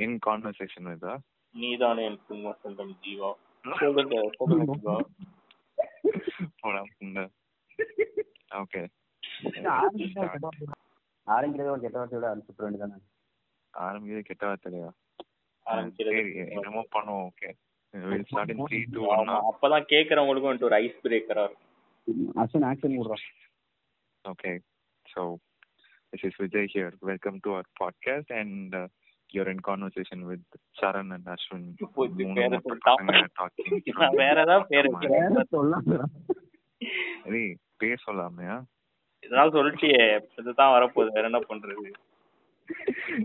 இன் conversation இதா நீதானே என் சின்ன சொந்தம் ஜீவா. சொல்லுங்க சொல்லுங்க ஜீவா. ஓகே ஆரம்பிக்கிறதே ஒரு கெட்ட வார்த்தையோட அனுப்பிச்சு வேண்டியதானே ஆரம்பிக்கிறது கெட்ட வார்த்தையா என்னமோ பண்ணுவோம் ஓகே வில் ஸ்டார்ட் இன் 3 2 ஆமா, 1 அப்பதான் கேக்குறவங்களுக்கும் வந்துட்டு ஒரு ஐஸ் பிரேக்கரா இருக்கும். விடுறான் Okay, so this is Vijay here. Welcome to our podcast, and uh, you're in conversation with Sharan and Ashwin. வேற ஏதாவது பேர். சொல்லலாம் பேர் சொல்லாமையா? ஏதாவது சொல்லிட்டியே. இதுதான் வரப்போகுது. வேற என்ன பண்றது?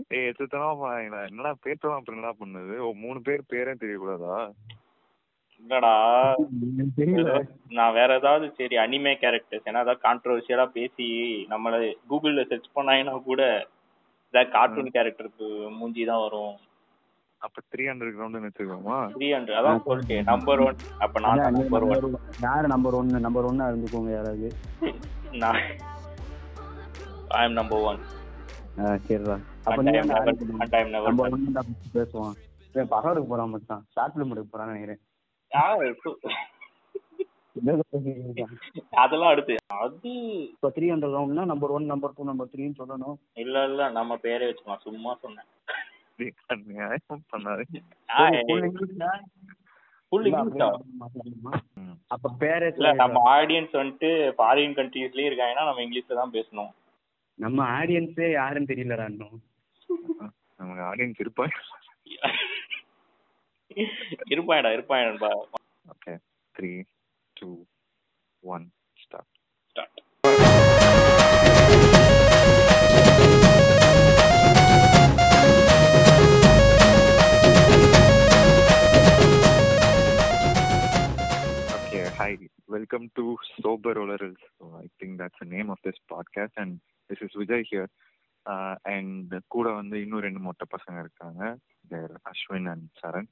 ஏய் எத்தனை என்னடா பேர் சொல்லாம அப்புறம் என்னடா பண்ணுது? ஓ மூணு பேர் பேரே தெரியக்கூடாதா? இல்லடா தெரியல. நான் வேற ஏதாவது சரி அனிமே கேரக்டர்ஸ் ஏன்னா ஏதாவது கான்ட்ரவர்சியலா பேசி நம்மள கூகுள்ல சர்ச் பண்ணாங்கன்னா கூட ஏதாவது கார்ட்டூன் கேரக்டருக்கு மூஞ்சி தான் வரும். அப்ப த்ரீ ஹண்ட்ரட் கிரவுண்ட் வச்சுக்கோமா த்ரீ ஹண்ட்ரட் அதான் சொல்லிட்டேன் நம்பர் ஒன் அப்ப நான் நம்பர் ஒன் யாரு நம்பர் ஒன்னு நம்பர் ஒன்னா இருந்துக்கோங்க யாராவது. நான் ஐ எம் நம்பர் ஒன் ஆ, சரிடா. அப்ப நீ பேசுவான் இவன் பகலுக்கு போறான் மச்சான். ஷார்ட் பிலிம் எடுக்க போறான்னு நினைக்கிறேன். அதெல்லாம் அடுத்து. அது இப்போ three hundred ரவுண்ட்னா number one number two number த்ரீன்னு சொல்லணும். இல்ல இல்ல நம்ம பேரே வச்சுக்கலாம். சும்மா சொன்னேன். அப்ப பேரே இல்ல நம்ம ஆடியன்ஸ் வந்துட்டு ஃபாரின் கண்ட்ரீஸ்லயே இருக்காங்கன்னா நம்ம இங்கிலீஷ்ல தான் பேசணும். நம்ம ஆடியன்ஸே யாருன்னு தெரியலடா இன்னும். நமக்கு ஆடியன்ஸ் இருப்பாங்க. இருப்பாயடா இருப்பாயன்பா okay three Two one start start Okay, hi. Welcome to Sober Rollers. So I think that's the name of this podcast, and this is Vijay here. Uh, and கூட வந்து இன்னும் ரெண்டு மொட்டை பசங்க இருக்காங்க there Ashwin and Charan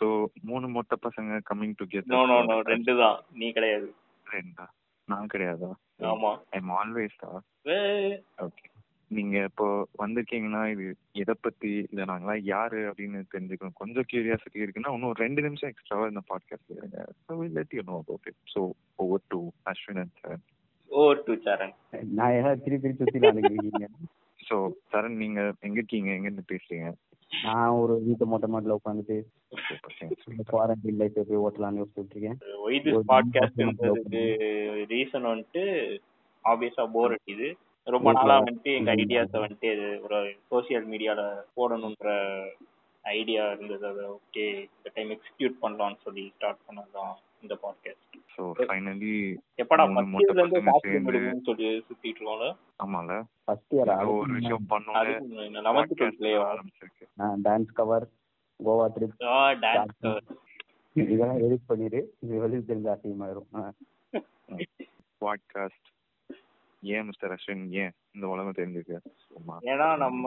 so மூணு மொட்டை பசங்க coming no together no no ரெண்டு தான் நீ கிடையாது. ரெண்டா? நான் கிடையாதா? ஆமா. ஐம் ஆல்வேஸ் தான் ஏய், ஓகே நீங்க இப்போ வந்திருக்கீங்கன்னா இது எதை பத்தி இல்ல நாங்களா யாரு அப்படின்னு தெரிஞ்சுக்கணும். கொஞ்சம் கியூரியாசிட்டி இருக்குன்னா இன்னும் ரெண்டு நிமிஷம் எக்ஸ்ட்ராவா இந்த பாட்காஸ்ட் இருங்க. So let you know about it so over to Ashwin and Charan oh to Charan நான் ஏதாவது திருப்பி திருப்பி சுத்தி நாளைக்கு ஸோ சரண் நீங்க எங்க இருக்கீங்க? எங்க இருந்து பேசுறீங்க? நான் ஒரு வீட்டு மொட்டை மாட்டில் உட்காந்துட்டு. குவாரண்டைன் லைஃப் போய் ஓட்டலாம்னு யோசிச்சுட்டு இருக்கேன். பாட்காஸ்ட்ன்றதுக்கு ரீசன் வந்துட்டு ஆப்வியஸா போர் அடிக்குது. ரொம்ப நாளா வந்துட்டு எங்க ஐடியாஸை வந்துட்டு ஒரு சோசியல் மீடியால போடணுன்ற ஐடியா இருந்தது. அதை ஓகே இந்த டைம் எக்ஸிக்யூட் பண்ணலாம்னு சொல்லி ஸ்டார்ட் பண்ணதுதான் இந்த பாட்காஸ்ட் ஸோ ஃபைனலி எப்படா ஃபர்ஸ்ட் இயர்ல இருந்து சேர்ந்து- முடியும்னு சொல்லி சுத்திட்டு இருக்கோம்ல ஆமால ஃபர்ஸ்ட் இயர் ஒரு விஷயம் பண்ணோம்னு அதுக்கு லெவன்த் டுவெல்த்லயே ஆரம்பிச்சிருக்கு. Dance cover Goa trip dance இதெல்லாம் எடிட் பண்ணிடு. இது வெளியே தெரிஞ்ச அசிங்கமாயிரும். ஆ. பாட்காஸ்ட் ஏன் மிஸ்டர் அஸ்வின்? ஏன் இந்த உலகம் தெரிஞ்சுக்க சும்மா. ஏன்னா நம்ம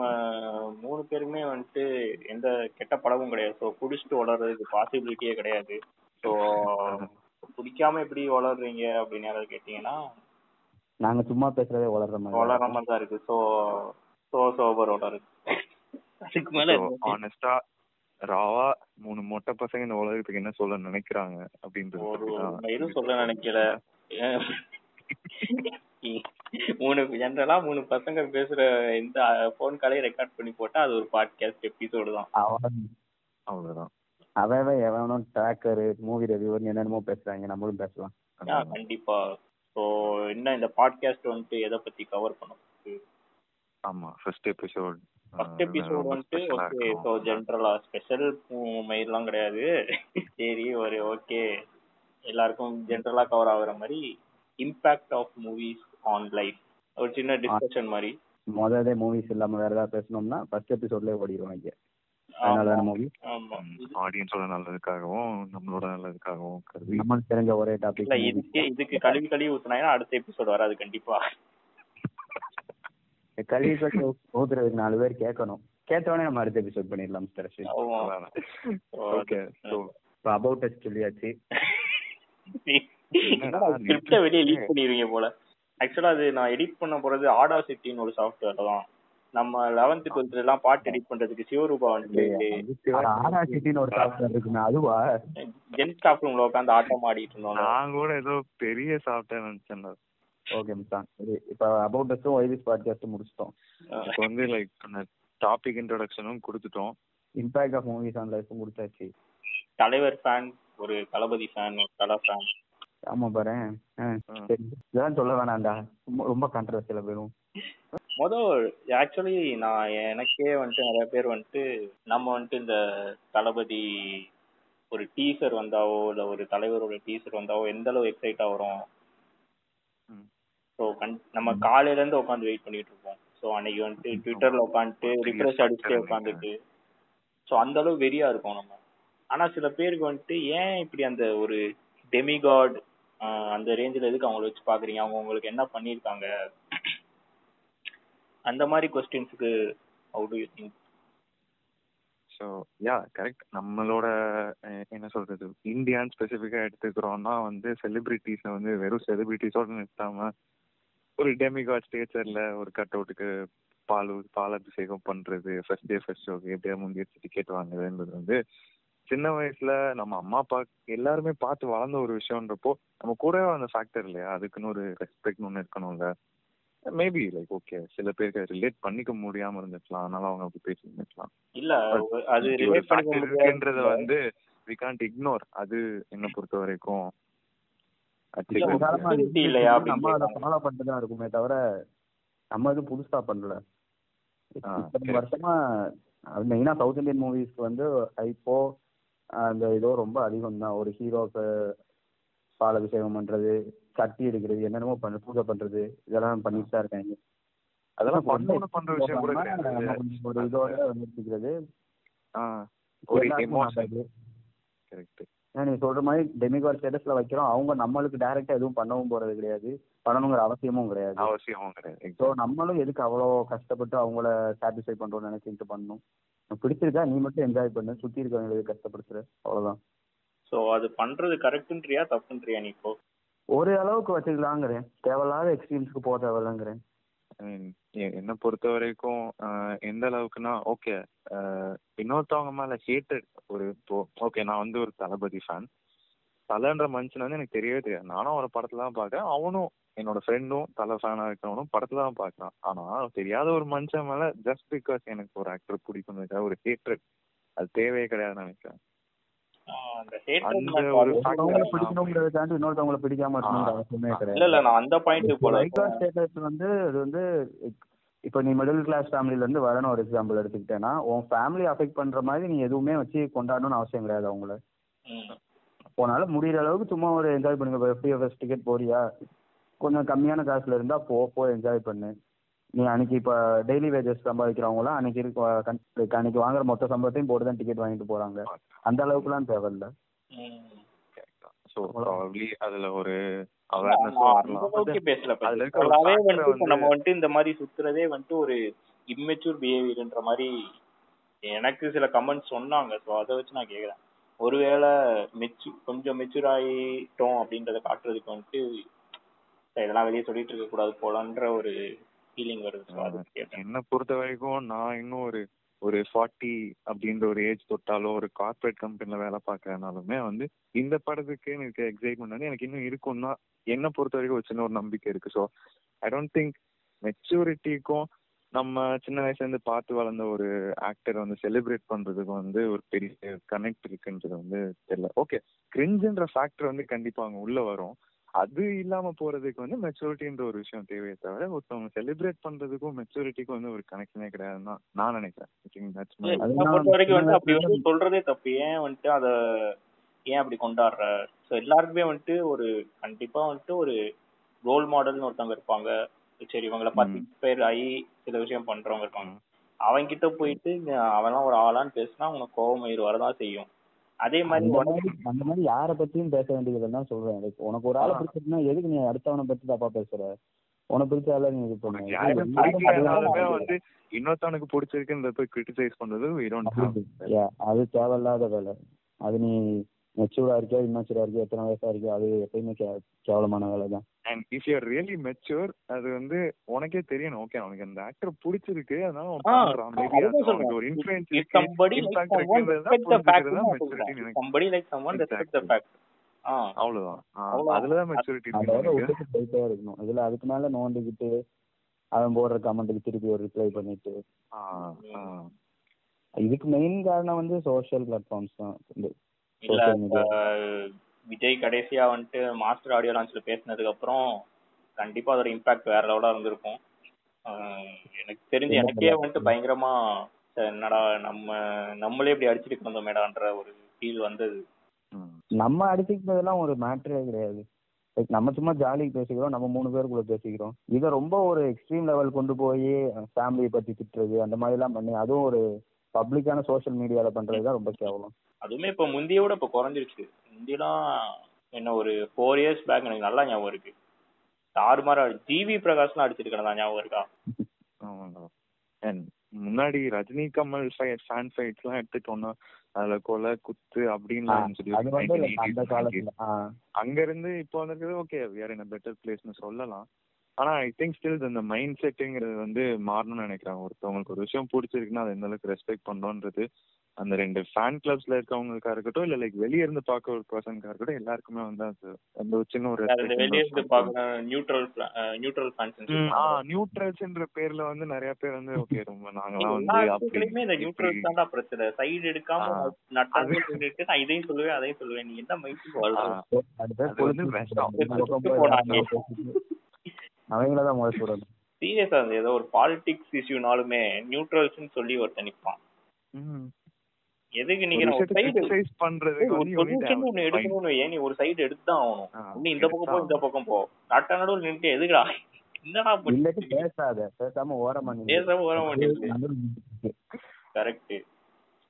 மூணு பேருமே வந்துட்டு எந்த கெட்ட பழமும் கிடையாது. ஸோ குடிச்சிட்டு வளர்றதுக்கு பாசிபிலிட்டியே கிடையாது. ஸோ குடிக்காம எப்படி வளர்றீங்க அப்படின்னு யாராவது கேட்டீங்கன்னா நாங்க சும்மா பேசுறதே வளர்ற மாதிரி வளர்ற மாதிரி தான் இருக்கு. ஸோ ஸோ சோபர் வளருது அதுக்கு மேல ஆனஸ்டா ராவா மூணு மொட்டை பசங்க இந்த உலகத்துக்கு என்ன சொல்ல நினைக்கிறாங்க அப்படின்றது ஒரு மயிலும் சொல்ல நினைக்கல. மூணு ஜென்ரலா மூணு பசங்க பேசுற இந்த போன் காலையும் ரெக்கார்ட் பண்ணி போட்டா அது ஒரு பாட்காஸ்ட் எபிசோடு தான். அவ்வளவுதான். அவன் எவனோ ட்ராக்கர் மூவி ரிவ்யூவர் என்னென்னமோ பேசுறாங்க நம்மளும் பேசலாம். கண்டிப்பா. ஸோ என்ன இந்த பாட்காஸ்ட் வந்துட்டு எதை பத்தி கவர் பண்ண ஆமா ஃபர்ஸ்ட் எபிசோட் ஃபர்ஸ்ட் எபிசோட் வந்துட்டு ஓகே ஸோ ஜென்ரலா ஸ்பெஷல் மயிரெல்லாம் கிடையாது. சரி ஒரு ஓகே எல்லாருக்கும் ஜென்ரலா கவர் ஆகுற மாதிரி impact of movies on life ஒரு சின்ன டிஸ்கஷன் மாதிரி. முதல்ல மூவிஸ் இல்லாம வேற ஏதாவது பேசணும்னா ஃபர்ஸ்ட் எபிசோட்லயே ஓடிடுவாங்க அதனால மூவி ஆமா. ஆடியன்ஸோட நல்லதுக்காகவும் நம்மளோட நல்லதுக்காகவும் கருதி. நம்மளுக்கு தெரிஞ்ச ஒரே இல்ல டாபிக் இதுக்கு இதுக்கு கழுவி கழுவி ஊத்துனாங்கன்னா அடுத்த எபிசோட் வராது கண்டிப்பா. கல்வி கல்வி ஊத்துறதுக்கு நாலு பேர் கேட்கணும். கேட்டவொடனே நம்ம அடுத்த எபிசோட் பண்ணிடலாம் மிஸ்டர் ஓகே ஸோ இப்போ அபவுட் டெஸ்ட் சொல்லியாச்சு. ஸ்கிரிப்ட வெளியே லீக் பண்ணிடுவீங்க போல. ஆக்சுவலா அது நான் எடிட் பண்ண போறது ஆடா சிட்டின்னு ஒரு சாஃப்ட்வேர் தான். நம்ம லெவன்த் டுவெல்த் எல்லாம் பாட்டு எடிட் பண்றதுக்கு சிவரூபா வந்து ஆரா சிட்டின்னு ஒரு சாப்டர் இருக்குமே அதுவா? ஜென் ஸ்டாஃப் ரூம்ல உட்காந்து ஆட்டம் ஆடிட்டு இருந்தோம். நான் கூட ஏதோ பெரிய சாப்பிட்டேன் நினைச்சேன் ஓகே சரி இப்போ அபவுட் டஸ்டும் ஒய்விஸ் பாட்காஸ்ட் முடிச்சிட்டோம். இப்போ வந்து லைக் டாபிக் இன்ட்ரோடக்ஷனும் கொடுத்துட்டோம். Impact of movies on life முடிச்சாச்சு. தலைவர் ஃபேன் ஒரு தளபதி ஃபேன் ஒரு தலை ஃபேன் ஆமா பாரு. இதெல்லாம் சொல்ல வேணாம்டா. ரொம்ப ரொம்ப கான்ட்ரவர்சியில போயிடும் மொதல் ஆக்சுவலி நான் எனக்கே வந்துட்டு நிறைய பேர் வந்துட்டு நம்ம வந்துட்டு இந்த தளபதி ஒரு டீசர் வந்தாவோ இல்ல ஒரு தலைவரோட டீசர் வந்தாவோ எந்த அளவு எக்ஸைட் ஆகிறோம் ஸோ கண் நம்ம காலையில இருந்து உட்காந்து வெயிட் பண்ணிட்டு இருப்போம். ஸோ அன்னைக்கு வந்துட்டு ட்விட்டர்ல உட்காந்துட்டு ரிஃப்ரெஷ் அடிச்சுட்டே உட்காந்துட்டு ஸோ அந்த அளவு வெறியா இருக்கும் நம்ம. ஆனா சில பேருக்கு வந்துட்டு ஏன் இப்படி அந்த ஒரு டெமிகாட் அந்த ரேஞ்சில் எதுக்கு அவங்கள வச்சு பாக்குறீங்க? அவங்க உங்களுக்கு என்ன பண்ணியிருக்காங்க அந்த மாதிரி கொஸ்டின்ஸுக்கு how do you think so yeah correct நம்மளோட என்ன சொல்றது? இந்தியான்னு ஸ்பெசிஃபிக்காக எடுத்துக்கிறோம்னா வந்து செலிபிரிட்டிஸை வந்து வெறும் செலிபிரிட்டிஸோட நிறுத்தாம ஒரு டெமிகாட் ஸ்டேச்சரில் ஒரு கட் அவுட்டுக்கு பால் பால் அபிஷேகம் பண்றது ஃபர்ஸ்ட் டே ஃபர்ஸ்ட் ஷோக்கு எப்படியா முந்திச்சு டிக்கெட் வாங்குறதுன்றது வந்து சின்ன வயசுல நம்ம அம்மா அப்பா எல்லாருமே பார்த்து வளர்ந்த ஒரு விஷயம்ன்றப்போ நம்ம கூடவே அந்த ஃபேக்டர் இல்லையா? அதுக்குன்னு ஒரு ரெஸ்பெக்ட் ஒன்று இருக்கணும்ல. மேபி லைக் ஓகே சில பேருக்கு ரிலேட் பண்ணிக்க முடியாம இருந்துக்கலாம் அதனால அவங்க அப்படி பேசி இருந்துக்கலாம் இல்ல அது ரிலேட் பண்ணிக்க முடியாதுன்றத வந்து வி காண்ட் இக்னோர் அது என்ன பொறுத்த வரைக்கும் நம்ம அதை ஃபாலோ பண்ணிட்டு தான் இருக்குமே தவிர நம்ம எதுவும் புதுசா பண்ணல. வருஷமா மெயினா சவுத் இந்தியன் மூவிஸ்க்கு வந்து ஐப்போ அந்த இதோ ரொம்ப அதிகம் தான் ஒரு ஹீரோக்கு பால் அபிஷேகம் பண்றது சட்டி எடுக்கிறது என்னென்னமோ பண்ண பூஜை பண்றது இதெல்லாம் பண்ணிட்டு தான் இருக்காங்க. அதெல்லாம் பண்ற விஷயம் கூட ஒரு இதோட நிறுத்திக்கிறது. கரெக்ட் நீ சொல்ற மாதிரி டெமிகாட் ஸ்டேட்டஸ்ல வைக்கிறோம். அவங்க நம்மளுக்கு டைரக்டா எதுவும் பண்ணவும் போறது கிடையாது. பண்ணணுங்கிற அவசியமும் கிடையாது. அவசியமும் கிடையாது. ஸோ நம்மளும் எதுக்கு அவ்வளோ கஷ்டப்பட்டு அவங்கள சாட்டிஸ்ஃபை பண்றோம்னு நினைச்சிட்டு பண்ணணும். பிடிச்சிருக்கா? நீ மட்டும் என்ஜாய் பண்ணு. சுத்தி இருக்கவங்களுக்கு கஷ்டப்படுத்துற. அவ்வளவுதான். ஸோ அது பண்றது கரெக்ட்ன்றியா தப்புன்றியா நீ இப்போ? ஒரு அளவுக்கு வச்சுக்கலாங்கிறேன். தேவையில்லாத எக்ஸ்ட்ரீம்ஸ்க்கு போக தேவையில்லைங்கிறேன். என்னை பொறுத்த வரைக்கும் எந்த அளவுக்குன்னா ஓகே இன்னொருத்தவங்க மேல ஹேட்டட் ஒரு இப்போ ஓகே நான் வந்து ஒரு தளபதி ஃபேன் தலைன்ற மனுஷன் வந்து எனக்கு தெரியவே தெரியாது. நானும் அவரை படத்துல தான் பார்க்கறேன். அவனும் என்னோட ஃப்ரெண்டும் தலை ஃபேனா இருக்கிறவனும் படத்துல தான் பார்க்கறான். ஆனா தெரியாத ஒரு மனுஷன் மேல ஜஸ்ட் பிகாஸ் எனக்கு ஒரு ஆக்டர் பிடிக்கும் ஒரு ஹேட்ரட் அது தேவையே கிடையாதுன்னு நினைக்கிறேன். இன்னொருத்தவங்களை பிடிக்காம அவசியமே கிடையாது. இல்ல இல்ல நான் அந்த பாயிண்ட் போல ஸ்டேட்டஸ் வந்து அது வந்து இப்போ நீ மிடில் கிளாஸ் ஃபேமிலில இருந்து வரணும் ஒரு எக்ஸாம்பிள் எடுத்துக்கிட்டேன்னா உன் ஃபேமிலி அஃபெக்ட் பண்ற மாதிரி நீ எதுவுமே வச்சு கொண்டாடணும்னு அவசியம் கிடையாது அவங்கள. போனால முடியிற அளவுக்கு சும்மா ஒரு என்ஜாய் பண்ணுங்க ஃபர்ஸ்ட் டிக்கெட் போறியா? கொஞ்சம் கம்மியான காசுல இருந்தா போ போ என்ஜாய் பண்ணு. நீ அன்னைக்கு இப்போ டெய்லி வேஜஸ் சம்பாதிக்கிறவங்களாம் அன்னைக்கு இருக்க அன்னைக்கு வாங்குற மொத்த சம்பளத்தையும் போட்டு தான் டிக்கெட் வாங்கிட்டு போறாங்க. அந்த அளவுக்குலாம் தேவையில்ல. ஸோ ப்ராபப்ளி அதுல ஒரு அவேர்னஸ் பேசல அதே வந்துட்டு நம்ம வந்துட்டு இந்த மாதிரி சுத்துறதே வந்துட்டு ஒரு இம்மெச்சூர் பிஹேவியர்ன்ற மாதிரி எனக்கு சில கமெண்ட்ஸ் சொன்னாங்க. ஸோ அதை வச்சு நான் கேக்குறேன். ஒருவேளை மெச்சு கொஞ்சம் மெச்சூர் ஆகிட்டோம் அப்படின்றத காட்டுறதுக்கு வந்துட்டு இதெல்லாம் வெளியே சொல்லிட்டு இருக்க கூடாது போலன்ற ஒரு ஃபீலிங் வருது. என்ன பொறுத்த வரைக்கும் நான் இன்னும் ஒரு ஒரு ஃபார்ட்டி அப்படின்ற ஒரு ஏஜ் தொட்டாலோ ஒரு கார்பரேட் கம்பெனில வேலை பார்க்கறதுனாலுமே வந்து இந்த படத்துக்கு எனக்கு எக்ஸைட்மெண்ட் வந்து எனக்கு இன்னும் இருக்கும்னா என்ன பொறுத்த வரைக்கும் ஒரு சின்ன ஒரு நம்பிக்கை இருக்கு. ஸோ ஐ டோன்ட் திங்க் மெச்சூரிட்டிக்கும் நம்ம சின்ன வயசுல இருந்து பார்த்து வளர்ந்த ஒரு ஆக்டர் வந்து செலிப்ரேட் பண்றதுக்கு வந்து ஒரு பெரிய கனெக்ட் இருக்குன்றது வந்து தெரியல. ஓகே கிரிஞ்சுன்ற ஃபேக்டர் வந்து கண்டிப்பா அவங்க உள்ள வரும். அது இல்லாம போறதுக்கு வந்து மெச்சூரிட்டின்ற ஒரு விஷயம் தேவையே தவிர ஒருத்தவங்க செலிப்ரேட் பண்றதுக்கும் மெச்சூரிட்டிக்கும் வந்து ஒரு கனெக்ஷனே கிடையாதுன்னு நான் நினைக்கிறேன். அப்படி வந்து சொல்றதே தப்பு. ஏன் வந்துட்டு அத ஏன் அப்படி கொண்டாடுற? ஸோ எல்லாருக்குமே வந்துட்டு ஒரு கண்டிப்பா வந்துட்டு ஒரு ரோல் மாடல்னு ஒருத்தவங்க இருப்பாங்க. சரி இவங்கள பார்த்து இன்ஸ்பயர் ஆகி சில விஷயம் பண்றவங்க இருப்பாங்க. அவங்க கிட்ட போயிட்டு அவன்லாம் ஒரு ஆளான்னு பேசினா உனக்கு கோபம் வரதான் செய்யும். அதே மாதிரி அந்த மாதிரி யார பத்தியும் பேச வேண்டியது தான் சொல்றேன். உனக்கு ஒரு ஆளை பிடிச்சிருக்குன்னா எதுக்கு நீ அடுத்தவனை பத்தி தப்பா பேசுற? உனக்கு பிடிச்சால நீ இது பண்ணு. வந்து இன்னொருத்தவனுக்கு பிடிச்சிருக்குன்றத போய் கிரிட்டிசைஸ் பண்றது அது தேவையில்லாத வேலை. அது நீ மெச்சூரா இருக்கியா இம்மெச்சூரா இருக்கியா எத்தனை வயசா இருக்கியா அது எப்பயுமே கேவலமான வேலை தான். And if you really mature அது வந்து உனக்கே தெரியணும். ஓகே அவனுக்கு அந்த ஆக்டர் பிடிச்சிருக்கு அதனால அவன் பண்றான். மேபி ஒரு இருக்கு அவ்வளவுதான். அதுலதான் மெச்சூரிட்டி இருக்கு போயிட்டே இருக்கணும். இதுல அதுக்கு மேல நோண்டிக்கிட்டு அவன் போடுற கமெண்ட்டுக்கு திருப்பி ஒரு ரிப்ளை பண்ணிட்டு. இதுக்கு மெயின் காரணம் வந்து சோஷியல் பிளாட்ஃபார்ம்ஸ் தான். இல்ல. விஜய் கடைசியா வந்துட்டு மாஸ்டர் ஆடியோ லான்ச்ல பேசினதுக்கு அப்புறம் கண்டிப்பா அதோட இம்பாக்ட் வேற லெவலா இருந்திருக்கும். எனக்கு தெரிஞ்சு எனக்கே வந்துட்டு பயங்கரமா என்னடா நம்ம நம்மளே இப்படி அடிச்சிட்டு இருந்தோமேடான்ற ஒரு ஃபீல் வந்தது. நம்ம அடிச்சுக்கிட்டதெல்லாம் ஒரு மேட்டரே கிடையாது. லைக் நம்ம சும்மா ஜாலிக்கு பேசிக்கிறோம் நம்ம மூணு பேருக்குள்ள பேசிக்கிறோம். இதை ரொம்ப ஒரு எக்ஸ்ட்ரீம் லெவல் கொண்டு போய் ஃபேமிலியை பத்தி திட்டுறது அந்த மாதிரி எல்லாம் பண்ணி அதுவும் ஒரு பப்ளிக்கான சோஷியல் மீடியால பண்றது தான் ரொம்ப கேவலம். அதுவுமே இப்ப முந்திய விட இப்ப குறைஞ்சிருச்சு. முந்தியெல்லாம் என்ன ஒரு ஃபோர் இயர்ஸ் பேக் எனக்கு நல்லா ஞாபகம் இருக்கு. தாறுமாறா ஜிவி பிரகாஷ்லாம் அடிச்சிட்டு கிடந்தா ஞாபகம் இருக்கா? முன்னாடி ரஜினி கமல் ஃபேன் ஃபைட்ஸ் எல்லாம் எடுத்துட்டோம்னா அதுல கொலை குத்து அப்படின்னு. அங்க இருந்து இப்போ வந்திருக்கிறது okay we are in a better பிளேஸ்னு சொல்லலாம். ஆனா ஐ திங்க் ஸ்டில் இந்த மைண்ட் செட்டுங்கிறது வந்து மாறணும்னு நினைக்கிறேன். ஒருத்தவங்களுக்கு ஒரு விஷயம் பிடிச்சிருக்குன்னா அதை எந்த அளவுக்கு ரெஸ்பெக்ட் பண்றோன்றது அந்த ரெண்டு ஃபேன் கிளப்ஸ்ல இருக்கவங்களுக்கா இருக்கட்டும் இல்ல லைக் வெளிய இருந்து பார்க்க ஒரு பர்சனுக்கா இருக்கட்டும் எல்லாருக்குமே வந்து அந்த ஒரு சின்ன ஒரு வெளியே இருந்து நியூட்ரல் நியூட்ரல் ஃபேன்ஸ் ஆ நியூட்ரல்ஸ்ன்ற பேர்ல வந்து நிறைய பேர் வந்து ஓகே ரொம்ப நாங்கலாம் வந்து அப்படி எல்லாத்துலயுமே இந்த நியூட்ரல் இப்படி- தான்டா பிரச்சனை சைடு எடுக்காம. நட்டாவே சொல்லிட்டு நான் இதையும் சொல்லுவேன் அதையும் சொல்லுவேன் நீ என்ன மைக்கு ஆ, வாழ்ற அது பேர் அது வந்து politics best தான். of. இந்த பக்கம் செத்து போய் போனாங்க. அவங்கள தான் முதல் சொல்லணும் சீரியஸா ஏதோ ஒரு பாலிடிக்ஸ் இஷ்யூனாலுமே நியூட்ரல்ஸ்னு சொல்லி ஒருத்தன் நிப்பான். எதுக்கு நீங்க ஒண்ணு a point. எடுக்கணும்னு ஏன் நீ ஒரு சைடு எடுத்து தான் ஆகணும். ஒண்ணு இந்த பக்கம் போ இந்த பக்கம் போ. நட்ட நடுவில் நின்று எதுக்குடா? என்னடா இல்லாட்டி பண்ணி பேசாத. பேசாம ஓரமா நில்லு. பேசாம வர மாட்டேங்குது கரெக்ட்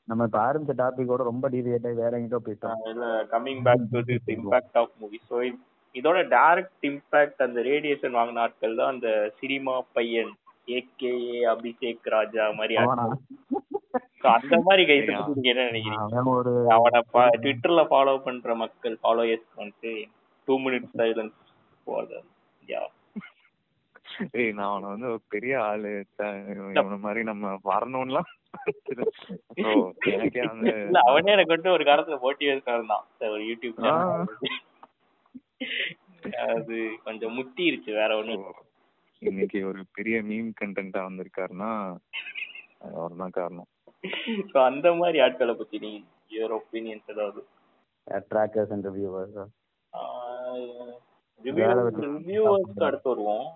நம்ம இப்ப ஆரம்பிச்ச டாபிக்கோட ரொம்ப டீவியேட் ஆகி வேற எங்கிட்ட போயிட்டோம். இல்ல coming back to this impact of movie so இதோட டைரக்ட் இம்பாக்ட் அந்த ரேடியேஷன் வாங்கின ஆட்கள் தான் அந்த சினிமா பையன் ஏகேஏ அபிஷேக் ராஜா மாதிரி அந்த மாதிரி கைஸ் நீங்க என்ன நினைக்கிறீங்க? ஒரு அவனை ட்விட்டர்ல ஃபாலோ பண்ற மக்கள் ஃபாலோயர்ஸ் வந்து டூ மினிட்ஸ் சைலன்ஸ் ஃபார் யா ஏய் நான் அவனை வந்து பெரிய ஆளு. இவன மாதிரி நம்ம வரணும்லாம் அவனே எனக்கு வந்து ஒரு காலத்துல மோட்டிவேஷன் இருந்தான் ஒரு யூடியூப். அது கொஞ்சம் முத்திருச்சு வேற ஒண்ணும். இன்னைக்கு ஒரு பெரிய மீம் கண்டென்ட்டா வந்திருக்காருன்னா அவர் தான் காரணம். So, அந்த மாதிரி ஆட்களை பத்தி நீ யுவர் ஒப்பீனியன்ஸ் ஏதாவது? ட்ராக்கர்ஸ் அண்ட் ரிவ்யூவர்ஸ் ரிவ்யூவர்ஸ்க்கு அடுத்து வருவோம்.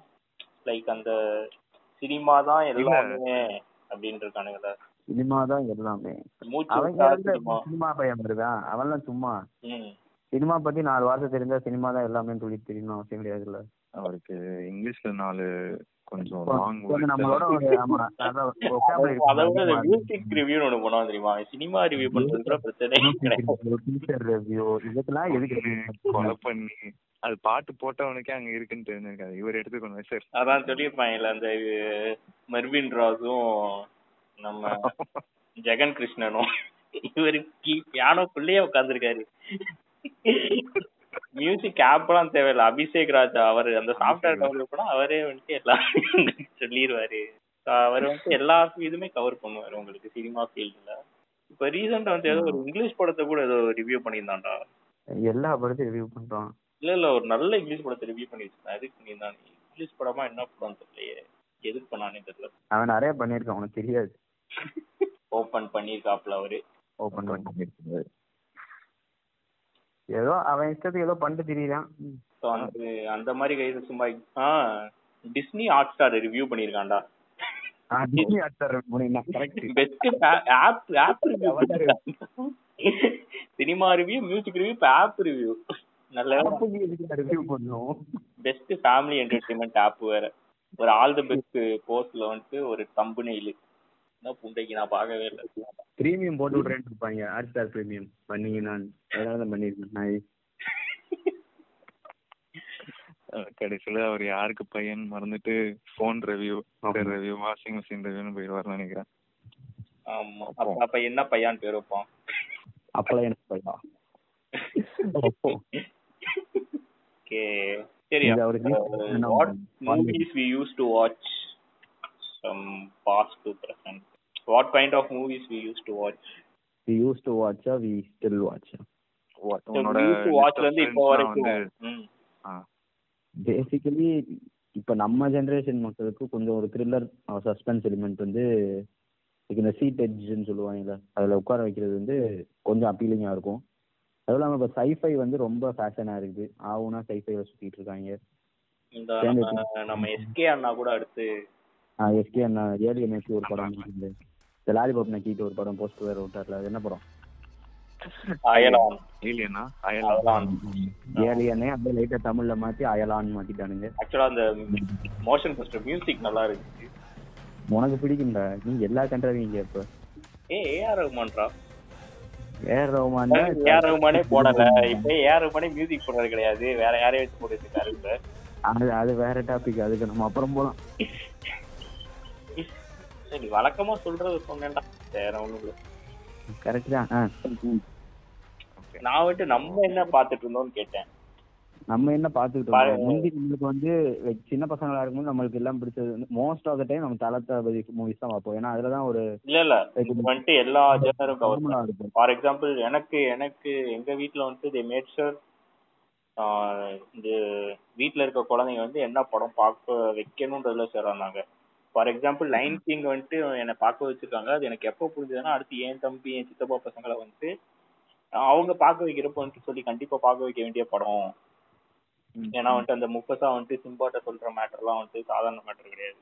லைக் அந்த சினிமா தான் எல்லாமே இருக்கானுங்கள சினிமா தான் எல்லாமே. சினிமா பையன் வருதான் அவன்லாம் சும்மா. சினிமா பத்தி நாலு வார்த்தை தெரிஞ்சா சினிமா தான் எல்லாமே சொல்லி தெரியணும் அவசியம் கிடையாதுல்ல. அவருக்கு இங்கிலீஷ்ல நாலு கொஞ்சம் லாங் நம்மளோட ஒரு ஆமா அதான் vocabulary அதை விட அதிகமா இருக்கு. மியூசிக் ரிவ்யூன்னு ஒண்ணு பண்ணுவான் தெரியுமா? சினிமா ரிவ்யூ பண்றது கூட பிரச்சனை டீச்சர் ரிவ்யூ இதுக்கெல்லாம் எதுக்கு கொலை பண்ணி அது பாட்டு போட்டவனுக்கே அங்க இருக்குன்னு தெரிஞ்சிருக்காது இவர் எடுத்துக்கணும் சார் அதான் சொல்லியிருப்பாங்க இல்ல அந்த மர்வின் ராஸும் நம்ம ஜெகன் கிருஷ்ணனும். இவரு பியானோக்குள்ளேயே உட்காந்துருக்காரு மியூசிக் ஆப்லாம் தேவையில்ல. அபிஷேக் ராஜா அவர் அந்த சாஃப்ட்வேர் டெவலப் பண்ணா அவரே வந்துட்டு எல்லாம் சொல்லிடுவாரு அவர் வந்துட்டு எல்லா இதுமே கவர் பண்ணுவாரு உங்களுக்கு சினிமா ஃபீல்டுல இப்ப ரீசெண்டா வந்து ஏதோ ஒரு இங்கிலீஷ் படத்தை கூட ஏதோ ரிவ்யூ பண்ணியிருந்தான்டா. எல்லா படத்தையும் ரிவ்யூ பண்றான். இல்ல இல்ல ஒரு நல்ல இங்கிலீஷ் படத்தை ரிவ்யூ பண்ணி வச்சிருந்தேன். எதுக்கு பண்ணியிருந்தான். இங்கிலீஷ் படமா என்ன படம் தெரியலையே. எதுக்கு பண்ணானே தெரியல. அவன் நிறைய பண்ணிருக்கான் உனக்கு தெரியாது. ஓபன் பண்ணியிருக்காப்ல அவரு. ஓபன் பண்ணி ஏதோ அவன் இஷ்டத்துக்கு ஏதோ பண்ணிட்டு திரியிறான். ஸோ அந்த அந்த மாதிரி கைஸ் சும்மா ஆ டிஸ்னி ஹாட் ஸ்டார் ரிவ்யூ பண்ணியிருக்கான்டா டிஸ்னி ஆக்டர் முடியுமா correct best app app review cinema review music review இப்போ ஆப் ரிவ்யூ நல்ல ரிவ்யூ பண்ணும் பெஸ்ட் ஃபேமிலி என்டர்டைன்மெண்ட் ஆப் வேற. ஒரு ஆல் தி பெஸ்ட் போஸ்ட்ல வந்துட்டு ஒரு தம்புனெயில் என்ன புண்டைக்கு நான் பார்க்கவே இல்லை. பிரீமியம் போட்டு விட்றேன்னு இருப்பாங்க ஹாட் ஸ்டார் பிரீமியம் பண்ணீங்க நான். அதனால தான் பண்ணிருக்கேன் நான் அஹ் கடைசியில அவர் யாருக்கு பையன் மறந்துட்டு phone review review washing machine ரிவ்யூன்னு போயிடுவார்னு நினைக்கிறேன். ஆமா. அப்ப. என்ன பையான்னு பேர் வைப்பான். அப்பெல்லாம் எனக்கு பையா? ஓகே சரி what movies we use to watch some past to present what kind of movies we use to watch we use to watch we still watch உன்னோட வாட்ச்ல இருந்து இப்போ list of வரைக்கும் friends வந்து ம். பேசிக்கலி இப்ப நம்ம ஜெனரேஷன் மக்களுக்கு கொஞ்சம் ஒரு த்ரில்லர் சஸ்பென்ஸ் எலிமெண்ட் வந்து இந்த சீட் எட்ஜ்னு சொல்லுவாங்கல்ல அதுல உட்கார வைக்கிறது வந்து கொஞ்சம் அப்பீலிங்கா இருக்கும். அதுவும் இல்லாம இப்ப சைஃபை வந்து ரொம்ப ஃபேஷனா இருக்குது. ஆவுனா சைஃபைல சுத்திட்டு இருக்காங்க. இந்த நம்ம நம்ம எஸ்கே அண்ணா கூட அடுத்து எஸ்கே அண்ணா ஏழு என்எஸ்சி ஒரு படம் இந்த லாலிபாப் நக்கிட்டு ஒரு படம் போஸ்ட் வேற விட்டார்ல அது என்ன படம்? அயலான். ஏலியனா அயலான். அயலான். ஏலியனே அப்படியே லைட்டா தமிழ்ல மாத்தி அயலான்னு மாத்திட்டானுங்க. ஆக்சுவலா அந்த மோஷன் போஸ்டர் மியூசிக் நல்லா இருக்கு உனக்கு பிடிக்கும்டா. நீ எல்லா கண்ட்ராவையும் கேப்ப ஏ ஏஆர் ரஹ்மான்ரா ஏஆர் ரஹ்மான் ஏஆர் ரஹ்மானே போடல. இப்ப ஏஆர் ரஹ்மானே மியூசிக் போடுறது கிடையாது. வேற யாரையும் வச்சு போட்டுட்டு இருக்காரு அது அது வேற டாபிக் அதுக்கு நம்ம அப்புறம் போலாம். சரி வழக்கமா சொல்றது சொன்னேன்டா. வேற ஒண்ணும் கரெக்ட் தான். நான் வந்துட்டு நம்ம என்ன பாத்துட்டு இருந்தோம்னு கேட்டேன். நம்ம என்ன பாத்துக்கிட்டு பாரு. இருக்கோம் முந்தி நம்மளுக்கு வந்து சின்ன பசங்களா இருக்கும்போது நம்மளுக்கு எல்லாம் பிடிச்சது வந்து மோஸ்ட் ஆஃப் த டைம் நம்ம தளபதி மூவிஸ் தான் பார்ப்போம். ஏன்னா அதுலதான் ஒரு இல்ல இல்ல. வந்துட்டு எல்லா ஜெனரும் formula இருக்கும். ஃபார் எக்ஸாம்பிள் எனக்கு எனக்கு எங்க வீட்ல வந்துட்டு தே மேட் ஷூர் இந்த வீட்ல இருக்க குழந்தைங்க வந்து என்ன படம் பார்க்க வைக்கணுன்றதுல சேர்றாங்க ஃபார் எக்ஸாம்பிள் லைன் கிங் வந்துட்டு என்னை பார்க்க வச்சிருக்காங்க. அது எனக்கு எப்போ புரிஞ்சதுன்னா அடுத்து என் தம்பி என் சித்தப்பா பசங்களை வந்துட்டு அவங்க பார்க்க வைக்கிறப்ப வந்துட்டு சொல்லி கண்டிப்பா பார்க்க வைக்க வேண்டிய படம். ஏன்னா வந்துட்டு அந்த முப்பசா வந்துட்டு சிம்பாட்ட சொல்ற மேட்டர்லாம் வந்துட்டு சாதாரண மேட்டர் கிடையாது.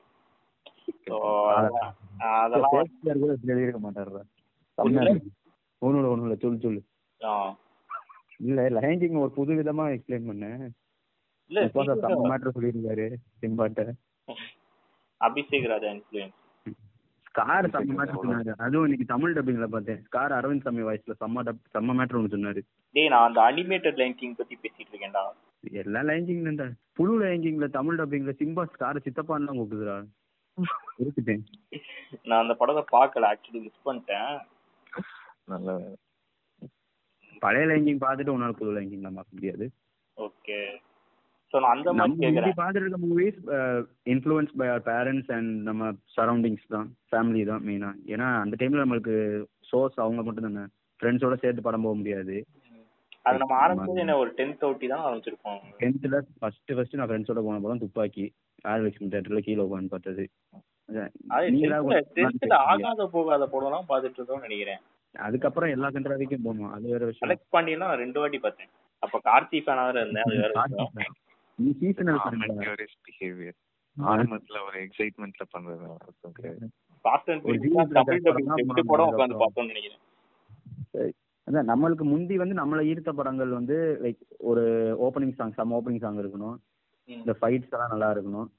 இல்ல லயன் ஒரு புது விதமா எக்ஸ்பிளைன் செம்ம மேட்டர் சொல்லியிருக்காரு சிம்பாட்ட. அபிஷேக் ராஜா இன்ஃபுளுயன்ஸ் ஸ்கார் செம்ம மேட்டர் சொன்னாரு. அதுவும் இன்னைக்கு தமிழ் டப்பிங்ல பார்த்தேன். ஸ்கார் அரவிந்த் சாமி வாய்ஸ்ல செம்ம டப் செம்ம மேட்டர் ஒன்று சொன்னாரு. டேய் நான் அந்த அனிமேட்டட் லைன் கிங் பத்தி பேசிட்டு இருக்கேன்டா. எல்லா லைங்கிங்ல இருந்தா புழு லைங்கிங்ல தமிழ் டப்பிங்ல சிம்பா ஸ்கார் சித்தப்பான்னு தான் கூப்பிடுதுடா இருக்குட்டேன் நான் அந்த படத்தை பார்க்கல. ஆக்சுவலி மிஸ் பண்ணிட்டேன். நல்ல பழைய லைங்கிங் பார்த்துட்டு உன்னால புது லைங்கிங் பார்க்க முடியாது. ஓகே நான் அந்த மாதிரி கேக்குறேன். இருக்க movies influence by our parents and நம்ம சரௌண்டிங்ஸ் தான் ஃபேமிலி தான் மெயினா ஏன்னா அந்த டைம்ல நம்மளுக்கு சோர்ஸ் அவங்க மட்டும் தானே. ஃப்ரெண்ட்ஸோட சேர்த்து படம் போக முடியாது. அது நம்ம ஆரம்பிச்சது என்ன ஒரு டென்த் ஒட்டி தான் ஆரம்பிச்சிருக்கோம் டென்த்தில் ஃபர்ஸ்ட் ஃபர்ஸ்ட் நான் ஃப்ரெண்ட்ஸோட போன படம் துப்பாக்கி. ஆர்லட்சுமி தேட்டரில் கீழே உட்காந்து பார்த்தது. ஆகாத போகாத படம்லாம் பார்த்துட்டு இருந்தோம்னு நினைக்கிறேன். அதுக்கப்புறம் எல்லா கண்ட்ராவிக்கும் போகணும். அது வேற விஷயம். செலக்ட் பண்ணிலாம் நான் ரெண்டு வாட்டி பார்த்தேன். அப்ப கார்த்தி ஃபேனா வேற இருந்தேன் அது வேற நீ சீசனல் பிஹேவியர் ஆரம்பத்துல ஒரு எக்ஸைட்மெண்ட்ல பண்றது நினைக்கிறேன். அதான் நம்மளுக்கு முந்தி வந்து நம்மளை ஈர்த்த படங்கள் வந்து லைக் ஒரு opening song some opening song இருக்கணும். இந்த ஃபைட்ஸ் எல்லாம் நல்லா இருக்கணும்.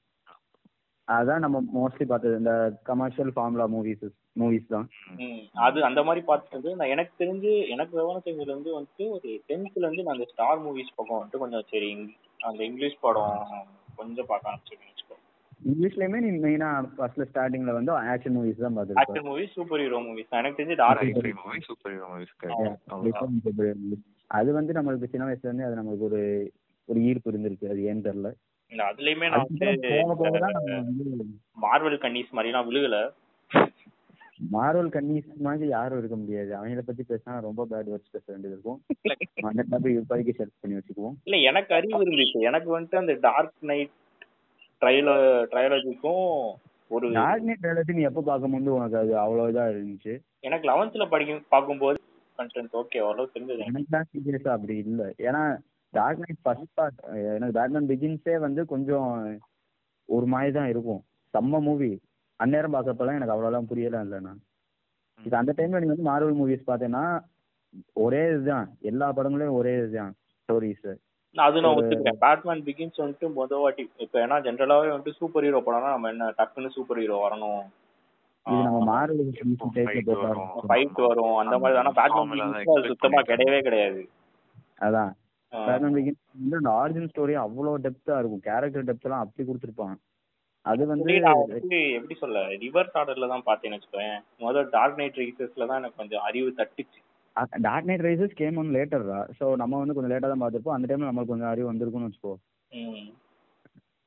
அதான் நம்ம மோஸ்ட்லி பார்த்தது. இந்த கமர்ஷியல் ஃபார்முலா மூவிஸ் மூவிஸ் தான். அது அந்த மாதிரி பார்த்துட்டு நான் எனக்கு தெரிஞ்சு எனக்கு விவரம் தெரிஞ்சதுல இருந்து வந்துட்டு ஒரு டென்த்ல இருந்து நான் அந்த ஸ்டார் மூவிஸ் பக்கம் வந்துட்டு கொஞ்சம் சரி அந்த இங்கிலீஷ் படம் கொஞ்சம் பார்க்க ஆரம்பிச்சிருக்கேன் வச்சுக்கோ இங்கிலீஷ்லயுமே நீ மெயினா ஃபர்ஸ்ட்ல ஸ்டார்டிங்ல வந்து ஆக்ஷன் மூவிஸ் தான் பார்த்துருப்ப. Action movies super hero movies எனக்கு தெரிஞ்சு dark movie super hero movies அது வந்து நம்மளுக்கு சின்ன வயசுல இருந்து அது நம்மளுக்கு ஒரு ஒரு ஈர்ப்பு இருந்திருக்கு. அது ஏன்னு தெரியல. அதுலயுமே நான் வந்து மார்வல் கன்னிஸ் மாதிரிலாம் விழுகல. மார்வல் கன்னிஸ் மாதிரி யாரும் இருக்க முடியாது. அவங்கள பத்தி பேசினா ரொம்ப பேட் வேர்ட்ஸ் பேச வேண்டியது இருக்கும் அந்த டாபிக் இப்போதைக்கு ஷேர் பண்ணி வச்சுக்குவோம். இல்ல எனக்கு அறிவு இருந்துச்சு. எனக்கு வந்துட்டு அந்த டார்க் நைட் ட்ரையல ட்ரையாலஜிக்கும் ஒரு டார்க் நைட் ட்ரைலர் நீ எப்போ பார்க்கும்போது உனக்கு அது அவ்வளோ இதா இருந்துச்சு? எனக்கு லெவன்த்ல படிக்கும் பார்க்கும்போது கண்டென்ட் ஓகே ஓரளவு தெரிஞ்சது. எனக்கு. எனக்கு தான் சீரியஸா அப்படி இல்லை. ஏன்னா டார்க் நைட் ஃபர்ஸ்ட் பார்ட் எனக்கு பேட்மேன் பிகின்ஸே வந்து கொஞ்சம் ஒரு மாதிரி தான் இருக்கும். செம்ம மூவி அந்நேரம் பார்க்கப்பெல்லாம் எனக்கு அவ்வளோலாம் புரியலாம் இல்லைண்ணா இது அந்த டைம்ல நீங்க வந்து மார்வல் மூவிஸ் பார்த்தேன்னா ஒரே இதுதான். எல்லா படங்களையும் ஒரே இதுதான் ஸ்டோரிஸ் அது நான் ஒத்துக்கிறேன். பேட்மேன் பிகின்ஸ் வந்துட்டு முத வாட்டி இப்ப ஏன்னா ஜென்ரலாவே வந்துட்டு சூப்பர் ஹீரோ படம்னா நம்ம என்ன டக்குன்னு சூப்பர் ஹீரோ வரணும். இது நம்ம மார்வல் fight வரும். ஃபைட் வரும். அந்த மாதிரி ஆனா பேட்மேன் சுத்தமா. கிடையவே கிடையாது. அதான். பேட்மேன் பிகின்ஸ் ஆரிஜின் ஸ்டோரி அவ்வளோ டெப்த்தா இருக்கும். கேரக்டர் டெப்த் எல்லாம் அப்படி கொடுத்துருப்பான். அது வந்து நான் வந்து எப்படி சொல்ல ரிவர்ஸ் ஆர்டர்ல தான் பார்த்தேன்னு வச்சுக்கோயேன். முதல்ல டார்க் நைட் ரைசஸ்ல தான் எனக்கு கொஞ்சம் அறிவு தட்டுச்சு. Dark Knight Rises came one லேட்டர்ரா so நம்ம வந்து கொஞ்சம் லேட்டாக தான் பார்த்துருப்போம். அந்த டைமில் நம்மளுக்கு கொஞ்சம் அறிவு வந்திருக்கும்னு வச்சுக்கோ.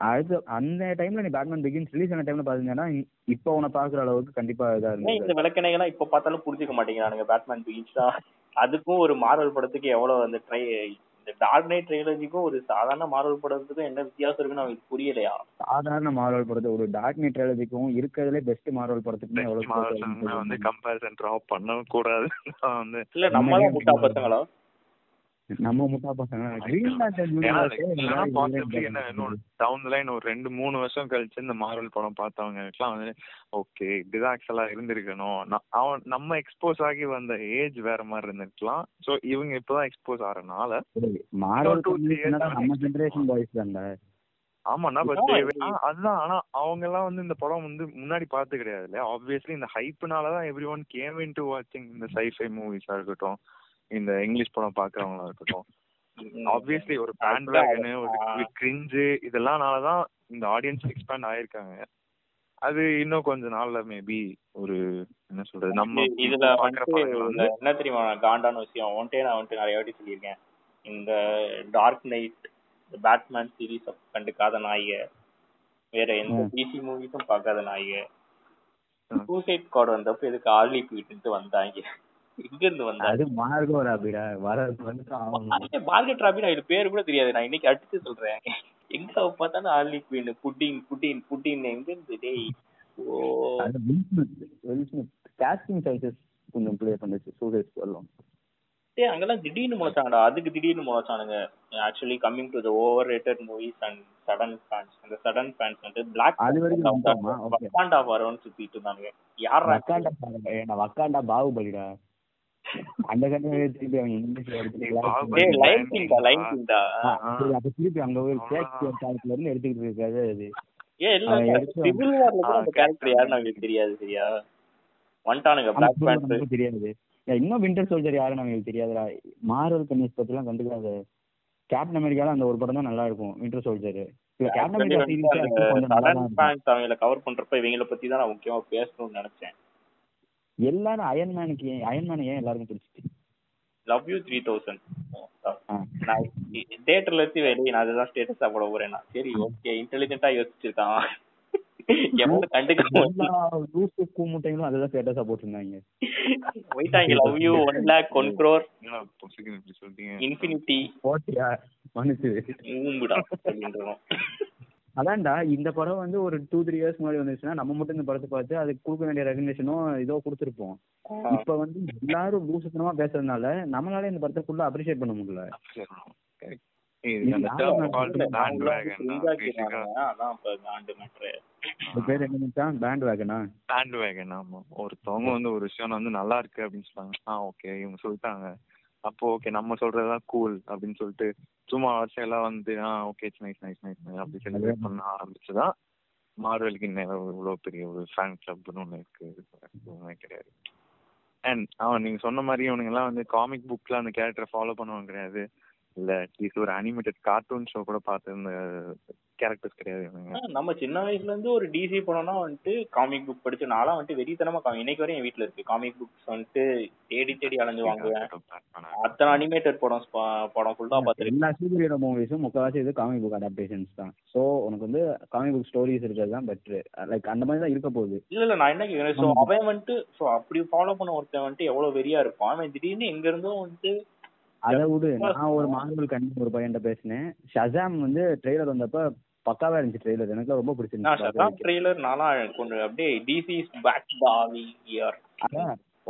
அடுத்து அந்த டைமில் நீ பேட்மேன் பிகின்ஸ் ரிலீஸ் ஆன டைமில் பார்த்தீங்கன்னா இப்போ உன்னை பார்க்குற அளவுக்கு கண்டிப்பாக இதாக ஏன் இந்த விளக்கணைகள்லாம் இப்ப பார்த்தாலும் புரிஞ்சுக்க மாட்டேங்கிறானுங்க பேட்மேன் பிகின்ஸ் தான் அதுக்கும் ஒரு மார்வல் படத்துக்கு எவ்வளவு அந்த ட்ரை இந்த டார்க் நைட் ட்ரைலஜிக்கும் ஒரு சாதாரண மார்வல் படத்துக்கும் என்ன வித்தியாசம் இருக்குன்னு அவங்களுக்கு புரியலையா? சாதாரண மார்வல் படத்தை ஒரு டார்க் நைட் ட்ரைலஜிக்கும் இருக்கிறதுலே பெஸ்ட் மார்வல் படத்துக்குமே எவ்வளோ மார்வல்ஸ் வந்து கம்பேரிசன் ட்ராப் பண்ணவும் கூடாது வந்து இல்ல நம்மளாம் முட்டா பசங்களா? நம்ம முட்டா பசங்க. டவுன் லைன் ஒரு ரெண்டு மூணு வருஷம் கழிச்சு இந்த மார்வல் படம் பார்த்தவங்களுக்குலாம் வந்து ஓகே இப்படிதான் ஆக்சுவலா இருந்திருக்கணும். அவன் நம்ம எக்ஸ்போஸ் ஆகி வந்த ஏஜ் வேற மாதிரி இருந்திருக்கலாம். சோ இவங்க இப்பதான் எக்ஸ்போஸ் ஆறனால மார்வல் நம்ம ஜெனரேஷன் பாய்ஸ் தான்டா ஆமாண்ணா பட் அதுதான். ஆனா அவங்க எல்லாம் வந்து இந்த படம் வந்து முன்னாடி பார்த்து கிடையாது இல்லையா? ஆப்வியஸ்லி இந்த ஹைப்னாலதான் every one came in to வாட்சிங் இந்த சைஃபை மூவிஸா இருக்கட்டும் இந்த இங்கிலீஷ் படம் பாக்குறவங்களா இருக்கட்டும். ஆப்வியஸ்லி ஒரு பேண்ட் வேகனு ஒரு கிரிஞ்சு இதெல்லாம்னாலதான் இந்த ஆடியன்ஸ் எக்ஸ்பேண்ட் ஆயிருக்காங்க. அது இன்னும் கொஞ்ச நாள்ல மேபி ஒரு என்ன சொல்றது நம்ம இது- இதுல என்ன தெரியுமா காண்டான விஷயம் ஒன்ட்டே நான் வந்துட்டு நிறைய வாட்டி சொல்லியிருக்கேன். இந்த டார்க் நைட் பேட்மேன் சீரீஸ் கண்டுக்காத நாய்க வேற எந்த. டிசி மூவிஸும் பார்க்காத நாய்க ம். சூசைட் ஸ்குவாட் வந்தப்ப எதுக்கு ஆர்லி குவிட்டு வந்தாங்க? எங்க இருந்து வந்தாங்க அது மார்கோ ராபிடா வரது வந்து ஆகணும் மார்க்கெட் ராபின் இது பேரு கூட தெரியாது. நான் இன்னைக்கு அடிச்சு சொல்றேன். எங்க பார்த்தாலும் ஆர்லி குயின் புட்டின் புட்டின் புட்டின் எங்க இருந்து டேய் ஓ. காஸ்டிங் சாய்ஸஸ் கொஞ்சம் ப்ளே பண்ணுச்சு. சூசைட் ஸ்குவாட்லாம் டேய் அங்கெல்லாம் திடீர்னு முளைச்சாங்கடா அதுக்கு திடீர்னு முளைச்சானுங்க actually coming to the overrated movies and sudden fans அந்த சடன் ஃபேன்ஸ் வந்து பிளாக் அது வரைக்கும். வக்காண்டா வரவன்னு சுத்திட்டு இருந்தானுங்க. யாரா வக்காண்டா வக்காண்டா பாகுபலிடா. அந்த கண்ணு திருப்பி அவங்க இங்கிலீஷ்ல ஏய், பாகுபலி. டேய் எடுத்து லைன் கிங்டா லைன் கிங்டா அப்ப திருப்பி அங்க ஒரு ஷேக்ஸ்பியர் காலத்துல இருந்து எடுத்துக்கிட்டு இருக்காது அது. ஏ இல்ல. கேரக்டர் தெரியாது சரியா? வந்துட்டானுங்க பிளாக் பேண்ட் தெரியாது. ஏன், இன்னும் விண்டர் சோல்ஜர் யாருன்னு அவங்களுக்கு தெரியாதுடா. மார்வல் கன்னிஸ் பத்திலாம் கண்டுக்காத. கேப்டன் அமெரிக்கால அந்த ஒரு படம் தான் நல்லா இருக்கும் விண்டர் சோல்ஜர் இல்ல கேப்டன் அமெரிக்கா சீரிஸ் அவங்கள கவர் பண்றப்ப இவங்கள பத்தி தான் நான் முக்கியமா பேசணும்னு நினைச்சேன். எல்லாரும் அயன் மேனுக்கு ஏன் அயன் மேன் ஏன் எல்லாருக்கும் பிடிச்சிச்சு? Love you three thousand. நான் தியேட்டர்ல இருந்து வெளியே நான் அதுதான் ஸ்டேட்டஸா போட போறேன் சரி ஓகே இன்டெலிஜென்ட்டா யோசிச்சிருக்கான். இன்ஃபினிட்டி அதான்டா இந்த படம் வந்து ஒரு டூ த்ரீ இயர்ஸ் முன்னாடி வந்துச்சுன்னா நம்ம மட்டும் இந்த படத்தை பார்த்து அதுக்கு கொடுக்க வேண்டிய ரெகனேஷனும் இதோ கொடுத்துருப்போம். இப்ப வந்து எல்லாரும் லூசுத்தனமா பேசுறதுனால நம்மளால இந்த படத்தை ஃபுல்லா அப்ரிஷியேட் பண்ண முடியல. பேர் என்ன பேண்ட் வேகனா bandwagon, ஆமா. ஒருத்தவங்க வந்து ஒரு விஷயம் வந்து நல்லா இருக்கு அப்படின்னு சொன்னாங்க. ஆ ஓகே இவங்க சொல்லிட்டாங்க. அப்போ ஓகே நம்ம சொல்றதுதான் கூல் அப்படின்னு சொல்லிட்டு சும்மா வருஷம் எல்லாம் வந்து ஆ ஓகே நைஸ் நைஸ் நைஸ் அப்படி செலிப்ரேட் பண்ண ஆரம்பிச்சுதான் மார்வலுக்கு இன்னும் இவ்வளவு பெரிய ஒரு ஃபேன் கிளப்னு ஒண்ணு இருக்கு. எதுவுமே கிடையாது. அண்ட் அவன் நீங்க சொன்ன மாதிரி இவனுங்க எல்லாம் வந்து காமிக் புக்ல அந்த கேரக்டரை ஃபாலோ பண்ணுவாங்க கிடையாது. இல்ல அட்லீஸ்ட் ஒரு அனிமேட்டட் கார்ட்டூன் ஷோ கூட பார்த்திருந்த கேரக்டர்ஸ் கிடையாது நம்ம சின்ன வயசுல இருந்து ஒரு டிசி படம்னா வந்துட்டு காமிக் புக் படிச்சு நான்லாம் வந்துட்டு வெறித்தனமா காமி இன்னைக்கு வரையும் என் வீட்ல இருக்கு. காமிக் புக்ஸ் வந்துட்டு தேடி தேடி அலைஞ்சு வாங்குவேன். அத்தனை அனிமேட்டட் படம் படம் ஃபுல்லா பார்த்துருக்கேன். எல்லா சூப்பர் மூவிஸும் முக்கால்வாசி இது காமிக் புக் அடாப்டேஷன்ஸ் தான். ஸோ உனக்கு வந்து காமிக் புக் ஸ்டோரிஸ் இருக்கிறது தான் பெட்ரு லைக் அந்த மாதிரி தான் இருக்க போகுது. இல்ல இல்ல நான் என்ன கேக்குறேன்? சோ அவன் வந்துட்டு சோ அப்படி ஃபாலோ பண்ண ஒருத்தன் வந்துட்டு எவ்வளவு வெறியா இருப்பான்? அவன் திடீர்னு எங்க இருந்தோ வந்துட்டு அதை விடு. நான் ஒரு மார்வல் கண்டி ஒரு பையன்கிட்ட பேசினேன். ஷசாம் வந்து ட்ரெய்லர் வந்தப்ப பக்காவா இருந்துச்சு ட்ரெய்லர் எனக்கு ரொம்ப பிடிச்சிருந்துச்சு. ட்ரெய்லர் நானா கொண்டு அப்படியே டிசி இஸ் பேக் பாவி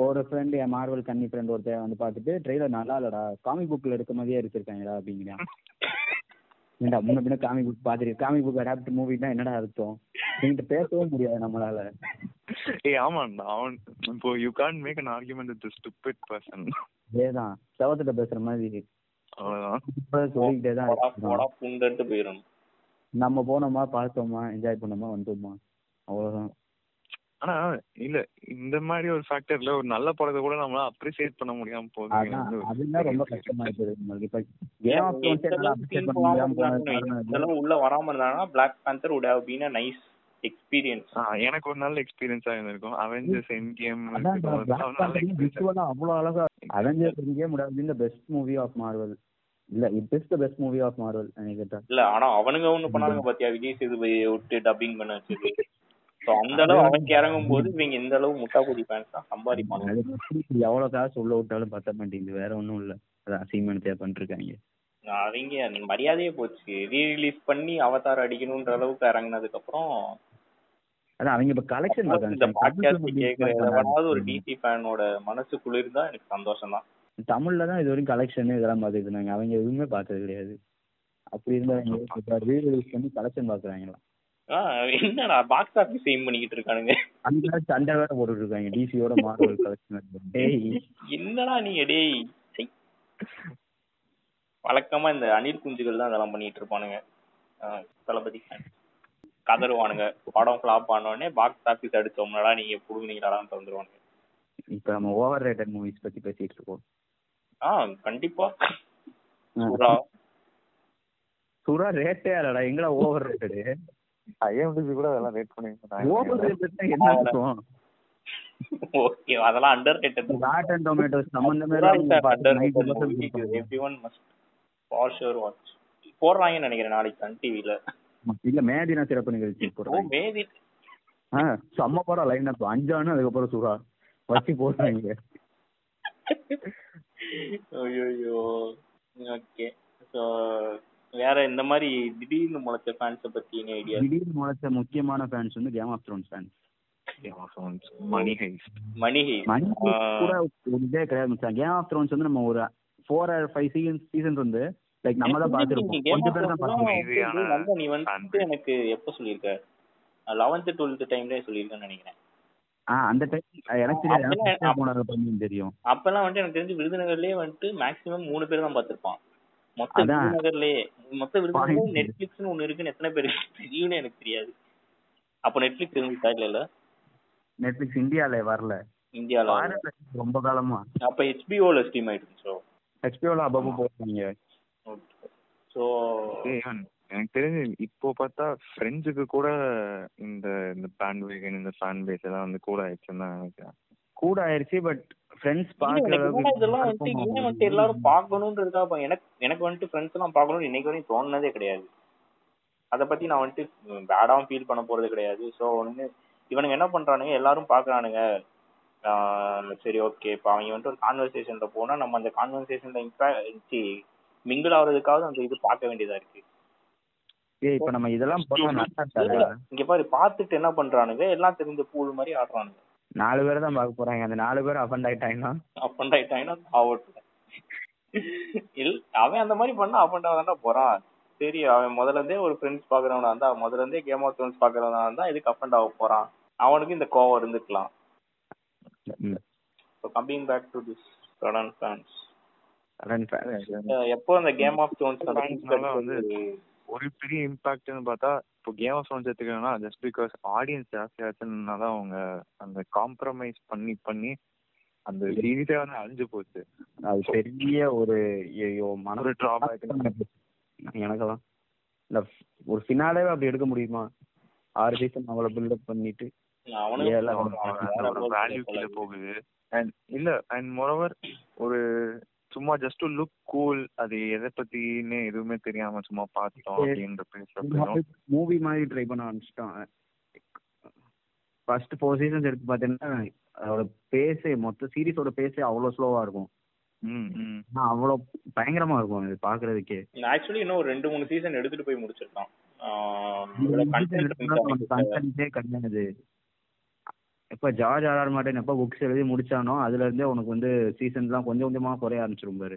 ஒரு ஃப்ரெண்ட் என் மார்வல் கன்னி ஃப்ரெண்ட் ஒருத்தன் வந்து பார்த்துட்டு ட்ரெய்லர் நல்லா இல்லடா காமிக் புக்ல இருக்க மாதிரியே எடுத்திருக்காங்கடா அப்படிங்கிறான். ஏன்டா முன்ன பின்ன காமிக் புக் பார்த்துட்டு காமிக் புக் அடாப்ட் மூவினா என்னடா அர்த்தம்? நீங்க பேசவே முடியாது நம்மளால. ஏய் ஆமாண்டா அவன் இப்போ you can't make an argument with stupid person அதேதான் செவத்திட்ட பேசுற மாதிரி. அவ்வளவுதான். இப்ப சொல்லிக்கிட்டே தான் போடா புண்டுன்ட்டு போயிடணும் நம்ம போனோமா பார்த்தோமா என்ஜாய் பண்ணோமா வந்துட்டோமா? அவ்வளவுதான். ஆனா இல்ல இந்த மாதிரி ஒரு ஃபேக்டர்ல ஒரு நல்ல படத்தை கூட நம்மளால அப்ரிசியேட் பண்ண முடியாம போகுது. அதுதான் ரொம்ப கஷ்டமா. இருக்குது கேம் உள்ள வராம இருந்தாங்கன்னா Black Panther would have been a nice experience. ஆ, எனக்கு ஒரு நல்ல எக்ஸ்பீரியன்ஸா இருந்திருக்கும். அவெஞ்சர்ஸ் என் கேம் அவ்வளவு அழகா அவெஞ்சர்ஸ் முடியாது இந்த பெஸ்ட் மூவி ஆஃப் மார்வல் இல்ல it is the best movie of Marvel எனக்கு இல்ல ஆனா அவனுங்க ஒண்ணு பண்ணாங்க பாத்தியா? விஜய் சேதுபதியை விட்டு டப்பிங் பண்ண வச்சது சோ அந்த அளவு அவனுக்கு இறங்கும் போது இவங்க இந்த அளவு முட்டாக்குடி ஃபேன்ஸ் தான் சம்பாதிப்பாங்க எவ்வளவு காசு உள்ள விட்டாலும் பத்த மாட்டேங்குது. வேற ஒண்ணும் இல்ல. அது அசைன்மெண்ட் பண்ணிட்டு இருக்காங்க அவங்க மரியாதையே போச்சு. ரீ ரிலீஸ் பண்ணி அவதார் அடிக்கணும்ன்ற அளவுக்கு இறங்குனதுக்கு அப்புறம் அதான் அவங்க இப்ப கலெக்ஷன் இந்த பாட்காஸ்ட் கேக்குற எவனாவது ஒரு டிசி ஃபேனோட மனசு குளிர்ந்தா எனக்கு சந்தோஷம் தான் தமிழ்ல தான் இது வரைக்கும் கலெக்ஷன் இதெல்லாம் பார்த்துட்டு இருந்தாங்க. அவங்க எதுவுமே பார்த்தது கிடையாது. அப்படி இருந்தா ரீ ரிலீஸ் பண்ணி கலெக்ஷன் பாக்குறாங்களாம் என்னடா பாக்ஸ் ஆபீஸ் எய்ம் பண்ணிக்கிட்டு இருக்கானுங்க. அந்த சண்டை வேற போட்டுட்டு இருக்காங்க. டிசியோட மார்வல் கலெக்ஷன் டேய். என்னடா நீங்க டேய். வழக்கமா இந்த அணில் குஞ்சுகள் தான் அதெல்லாம் பண்ணிட்டு இருப்பானுங்க. தளபதி. கதருவானுங்க படம் ஃபிளாப் ஆனோடனே பாக்ஸ் ஆபீஸ் அடிச்சோம்னடா நீங்க புடுங்கினீங்களான்னு தந்துருவானுங்க இப்ப நம்ம ஓவர் ரேட்டட் மூவிஸ் பத்தி பேசிட்டு இருக்கோம். ஆ கண்டிப்பா. சுறா. சுறா ரேட்டே இல்லடா எங்கடா ஓவர் ரேட்டடு ஐஎம்டிபி கூட அதெல்லாம் ரேட் பண்ணி ஓவர் ரேட்டட் என்ன அர்த்தம் ஓகே அதெல்லாம் அண்டர் ரேட்டட் ராட்டன் டொமேட்டோஸ் சம்பந்தமே underrated everyone must for sure watch போடுறாங்கன்னு நினைக்கிறேன் நாளைக்கு சன் டிவில இல்ல மேதினா சிறப்பு நிகழ்ச்சி போடுறாங்க மேதி. ஆ செம்ம படம் லைன் அப் அஞ்சானு அதுக்கப்புறம் சுறா. வச்சு போடுறாங்க. ஐயோ ஓகே ஸோ வேற இந்த மாதிரி திடீர்னு முளைச்ச ஃபேன்ஸ பத்தி என்ன ஐடியா திடீர்னு முளைச்ச முக்கியமான ஃபேன்ஸ் வந்து Game of Thrones fans Money Heist Money Heist Money கூட ஒரு இதே கிடையாது மச்சான் கேம் ஆஃப் த்ரோன்ஸ் வந்து நம்ம ஒரு four or five seasons seasons வந்து லைக் நம்ம தான் கொஞ்சம் பேர் தான் நீ வந்து எனக்கு எப்ப சொல்லிருக்க லெவன்த் டுவெல்த் டைம்ல சொல்லிருக்கேன்னு நினைக்கிறேன் ஆ அந்த டைம் எனக்கு தெரியாது. தெரியும். அப்பெல்லாம் வந்துட்டு எனக்கு தெரிஞ்சு விருதுநகர்லயே வந்துட்டு மேக்ஸிமம் மூணு பேர் தான் பாத்திருப்பான் மொத்த விருதுநகர்லயே மொத்த விருதுநகர் நெட்ஃபிளிக்ஸ்னு ஒண்ணு இருக்குன்னு எத்தனை பேர் தெரியும்னு எனக்கு தெரியாது. அப்ப நெட்ஃபிளிக்ஸ் இருந்துச்சா இல்ல நெட்ஃபிளிக்ஸ் இந்தியால வரல. இந்தியால ரொம்ப காலமா. அப்ப ஹெச்பிஓல ஸ்ட்ரீம் ஆயிட்டு இருந்துச்சோ ஹெச்பிஓல அப்பப்போ போடுறீங்க சோ எனக்கு தெரிஞ்சு இப்போ பார்த்தா ஃப்ரெண்ட்ஸுக்கு கூட இந்த இந்த பேண்ட் வேகன் இந்த ஃபேன் பேஸ் எல்லாம் வந்து கூட ஆயிடுச்சுன்னு தான் நினைக்கிறேன். கூட ஆயிருச்சு பட் ஃப்ரெண்ட்ஸ் பாக்குற இதெல்லாம் வந்துட்டு ஏன் வந்துட்டு எல்லாரும் பார்க்கணுன்றதுக்காக எனக்கு எனக்கு வந்துட்டு ஃப்ரெண்ட்ஸ் எல்லாம் பார்க்கணும்னு இன்னைக்கு வரையும் தோணுனதே கிடையாது. அதை பத்தி நான் வந்துட்டு பேடாவும் ஃபீல் பண்ண போறது கிடையாது. ஸோ ஒன்று இவனுங்க என்ன பண்றானுங்க? எல்லாரும் பாக்குறானுங்க சரி ஓகே இப்போ அவங்க வந்துட்டு ஒரு கான்வர்சேஷன்ல போனா நம்ம அந்த கான்வர்சேஷன்ல இம்பாக்ட் மிங்கிள் ஆகுறதுக்காவது அந்த இது பார்க்க வேண்டியதா இருக்கு. இப்ப நம்ம இதெல்லாம் இங்க பாரு பாத்துட்டு என்ன பண்றானுங்க? எல்லாம் தெரிஞ்ச பூல் மாதிரி ஆடுறானுங்க. நாலு பேர் தான் பார்க்க போறாங்க. அந்த நாலு பேர் அஃபண்ட் ஆயிட்டாங்கன்னா? அஃபண்ட் ஆயிட்டாங்கன்னா ஆகட்டும் இல் அவன் அந்த மாதிரி பண்ணா அஃபண்ட் ஆகாதான்டா போறான். சரி அவன் முதல்ல இருந்தே ஒரு ஃப்ரெண்ட்ஸ் பாக்குறவனா இருந்தா முதல்ல இருந்தே கேம் ஆஃப் த்ரோன்ஸ் பாக்குறவனா இருந்தா இதுக்கு அஃபண்ட் ஆக போறான். அவனுக்கு இந்த கோவம் இருந்துக்கலாம். கம்பிங் பேக் டு திஸ் கடன் ஃபேன்ஸ் எப்போ அந்த கேம் ஆஃப் த்ரோன்ஸ் வந்து ஒரு பெரிய இம்பாக்ட்னு பார்த்தா இப்போ கேம் ஆஃப் த்ரோன்ஸ் எடுத்துக்கணும்னா ஜஸ்ட் பிகாஸ் ஆடியன்ஸ் ஜாஸ்தி ஆச்சுன்னா தான் அவங்க அந்த காம்ப்ரமைஸ் பண்ணி பண்ணி அந்த சீரீஸே வந்து அழிஞ்சு போச்சு. அது பெரிய ஒரு ஐயோ மன ஒரு டிராபேக் எனக்கெல்லாம். இல்ல ஒரு ஃபினாலே அப்படி எடுக்க முடியுமா? ஆறு சீசன் அவ்வளவு பில்டப் பண்ணிட்டு வேல்யூ கீழே போகுது. அண்ட் இல்ல அண்ட் மோரோவர் ஒரு சும்மா ஜஸ்ட் லுக் கூல் அது எதை பத்தின்னு எதுவுமே தெரியாம சும்மா பார்த்தோம் அப்படின்ற பேசுறப்ப மூவி மாதிரி ட்ரை பண்ண ஆரம்பிச்சிட்டோம் ஃபர்ஸ்ட் ஃபோர் சீசன்ஸ் எடுத்து பார்த்தீங்கன்னா அதோட பேஸே மொத்த சீரிஸோட பேஸே அவ்வளோ ஸ்லோவா இருக்கும். அவ்வளோ பயங்கரமா இருக்கும் இது பாக்குறதுக்கே ஆக்சுவலி இன்னும் ஒரு ரெண்டு மூணு சீசன் எடுத்துட்டு போய் முடிச்சிருக்கான். கண்டென்ட்டே கிடையாது. எப்ப ஜார்ஜ் ஆர் ஆர் மார்ட்டின் எப்ப புக்ஸ் எழுதி முடிச்சானோ அதுல இருந்தே உனக்கு வந்து சீசன்லாம் கொஞ்சம் கொஞ்சமா குறைய ஆரம்பிச்சிரும் பாரு.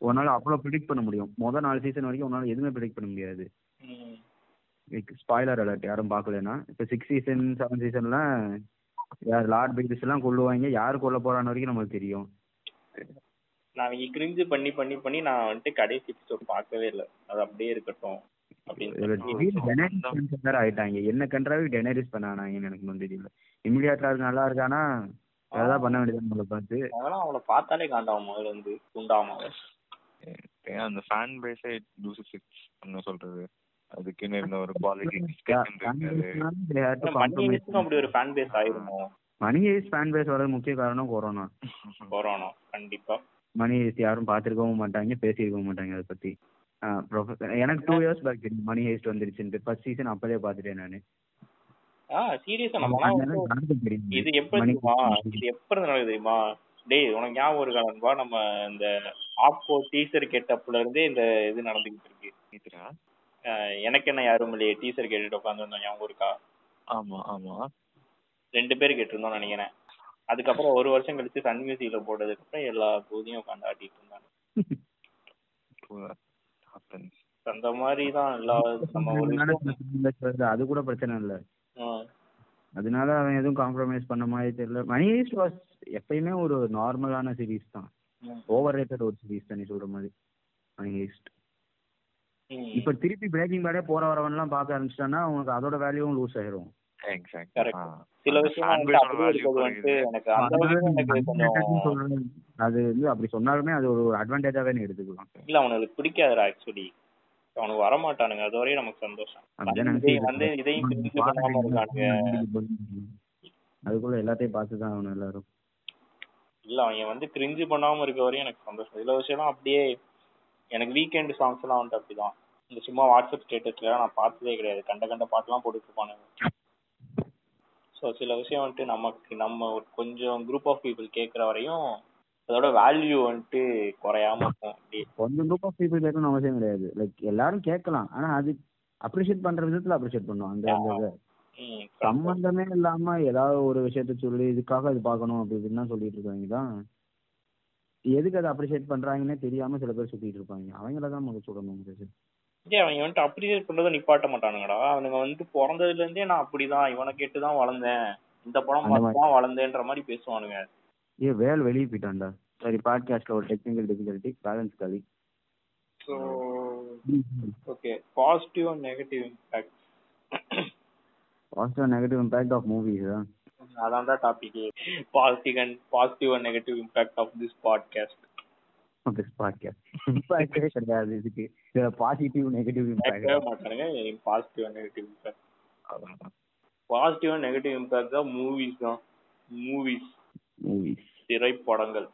உன்னால அவ்வளவு ப்ரிடிக்ட் பண்ண முடியும். முதல் நாலு சீசன் வரைக்கும் உன்னால எதுவுமே ப்ரிடிக்ட் பண்ண முடியாது. ஸ்பாய்லர் அலர்ட் யாரும் பார்க்கலனா இப்ப சிக்ஸ் சீசன் செவன் சீசன்ல யார் லார்ட் பிக்ஸ் எல்லாம் கொள்ளுவாங்க யார் கொல்ல போறான்னு வரைக்கும் நமக்கு தெரியும். நான் இங்க கிரிஞ்சு பண்ணி பண்ணி பண்ணி நான் வந்துட்டு கடைசி எபிசோட் பார்க்கவே இல்லை. அது அப்படியே இருக்கட்டும். ஆயிட்டாங்க. என்ன கன்றாவே டெனரிஸ் பண்ணானாங்கன்னு எனக்கு வந்து தெரியல. இமிடியாட்ல இருக்கு நல்லா இருக்கானா? அதான் பண்ண வேண்டியது நம்மள பார்த்து. அதெல்லாம் அவளை பார்த்தாலே காண்டாவும் முதல்ல இருந்து துண்டாம. அந்த ஃபேன் பேஸே லூசஸ் இட்ஸ் என்ன சொல்றது? அதுக்குன்னு இருந்த ஒரு குவாலிட்டி அப்படி ஒரு ஃபேன் பேஸ் ஆயிருமோ? மணி ஃபேன் பேஸ் வர முக்கிய காரணம் கொரோனா கொரோனா கண்டிப்பா. மணி யாரும் பார்த்துருக்கவும் மாட்டாங்க பேசியிருக்கவும் மாட்டாங்க அதை பத்தி. எனக்கு டூ இயர்ஸ் பேக் தெரியும் மணி ஹேஸ்ட் வந்துருச்சுன்ட்டு. ஃபர்ஸ்ட் சீசன் அப்பவே பார்த்துட்டேன் நான். ஆ சீரியஸா நம்ம இது எப்படி இது எப்ப இருந்து நடக்குது தெரியுமா? டேய் உனக்கு ஞாபகம் இருக்கா நண்பா? நம்ம இந்த ஆப்போ டீசர் கெட்டப்ல இருந்தே இந்த இது நடந்துகிட்டு இருக்கு. எனக்கு என்ன யாரும் இல்லையே? டீசர் கேட்டுட்டு உட்காந்துருந்தோம் ஞாபகம் இருக்கா? ஆமா ஆமா. ரெண்டு பேர் கேட்டிருந்தோம் நினைக்கிறேன். அதுக்கப்புறம் ஒரு வருஷம் கழிச்சு சன் மியூசிக்ல போட்டதுக்கு அப்புறம் எல்லா பூதியும் உட்காந்து ஆட்டிட்டு இருந்தாங்க. அந்த மாதிரி தான் எல்லா அது கூட பிரச்சனை இல்ல. அதனால அவன் எதுவும் காம்ப்ரமைஸ் பண்ண மாதிரி தெரியல. மணி ஹேஸ்ட் வாஸ் எப்பயுமே ஒரு நார்மலான சீரிஸ் தான். ஓவர் ரேட்டட் ஒரு சீரிஸ் தான் நீ சொல்ற மாதிரி. மணி ஹேஸ்ட். இப்ப திருப்பி பிரேக்கிங் பேடே போற வரவன்லாம் பார்க்க ஆரம்பிச்சிட்டான்னா அவனுக்கு அதோட வேல்யூவும் லூஸ் ஆயிரும். விஷயம் அது வந்து அப்படி சொன்னாலுமே அது ஒரு அட்வான்டேஜாவே நீ எடுத்துக்கலாம். இல்ல அவனுக்கு பிடிக்காதுடா ஆக்சுவலி அவனுக்கு வர மாட்டானுங்க அது வரையும் நமக்கு சந்தோஷம். வந்து இதையும் தெரிஞ்சு பண்ணாம இருக்கானுங்க. அதுக்குள்ள எல்லாத்தையும் பார்த்து தான் ஆகணும் எல்லாரும். இல்ல அவன் வந்து கிரிஞ்சு பண்ணாம இருக்க வரையும் எனக்கு சந்தோஷம். சில விஷயம்லாம் அப்படியே எனக்கு வீக்கெண்ட் சாங்ஸ் எல்லாம் வந்துட்டு அப்படிதான். இந்த சும்மா வாட்ஸ்அப் ஸ்டேட்டஸ்ல நான் பார்த்ததே கிடையாது. கண்ட கண்ட பாட்டுலாம் போட்டுட்டு இருப்பானுங்க. ஸோ சில விஷயம் வந்துட்டு நமக்கு நம்ம ஒரு கொஞ்சம் குரூப் ஆஃப் பீப்புள் கேட்குற வரையும் அதோட வேல்யூ வந்துட்டு குறையாம இருக்கும். கொஞ்சம் குரூப் ஆஃப் பீப்புள் கேட்கணும்னு அவசியம் கிடையாது. லைக் எல்லாரும் கேட்கலாம். ஆனா அது அப்ரிஷியேட் பண்ற விதத்துல அப்ரிஷியேட் பண்ணும் அந்த சம்பந்தமே இல்லாம ஏதாவது ஒரு விஷயத்த சொல்லி இதுக்காக இது பார்க்கணும் அப்படி இப்படின்னு சொல்லிட்டு இருக்காங்க தான் எதுக்கு அதை அப்ரிஷியேட் பண்றாங்கன்னே தெரியாம சில பேர் சுத்திட்டு இருப்பாங்க. அவங்கள தான் முதல் சொல்லணும். ஏன் அவன் வந்துட்டு அப்ரிசியேட் பண்றதை நிப்பாட்ட மாட்டானுங்கடா. அவனுங்க வந்துட்டு பிறந்ததுல இருந்தே நான் அப்படிதான் இவனை கேட்டு தான் வளர்ந்தேன். இந்த படம் பார்த்து தான் வளர்ந்தேன்ற மாதிரி பேசுவானுங்க. ஏ வேல் வெளியே போயிட்டான்டா. சரி பாட்காஸ்ட்ல ஒரு டெக்னிக்கல் டிஃபிகல்ட்டி பேலன்ஸ் காலி so okay positive and negative impact positive negative impact of movies தான் அதான் தான் topic positive and positive and negative impact of this podcast this podcast இம்பாக்டே கிடையாது இதுக்கு. இதுல பாசிட்டிவ் நெகட்டிவ் இம்பாக்ட் மாட்டானுங்க positive negative impact positive negative impact தான் movies தான். Movies movies திரைப்படங்கள்.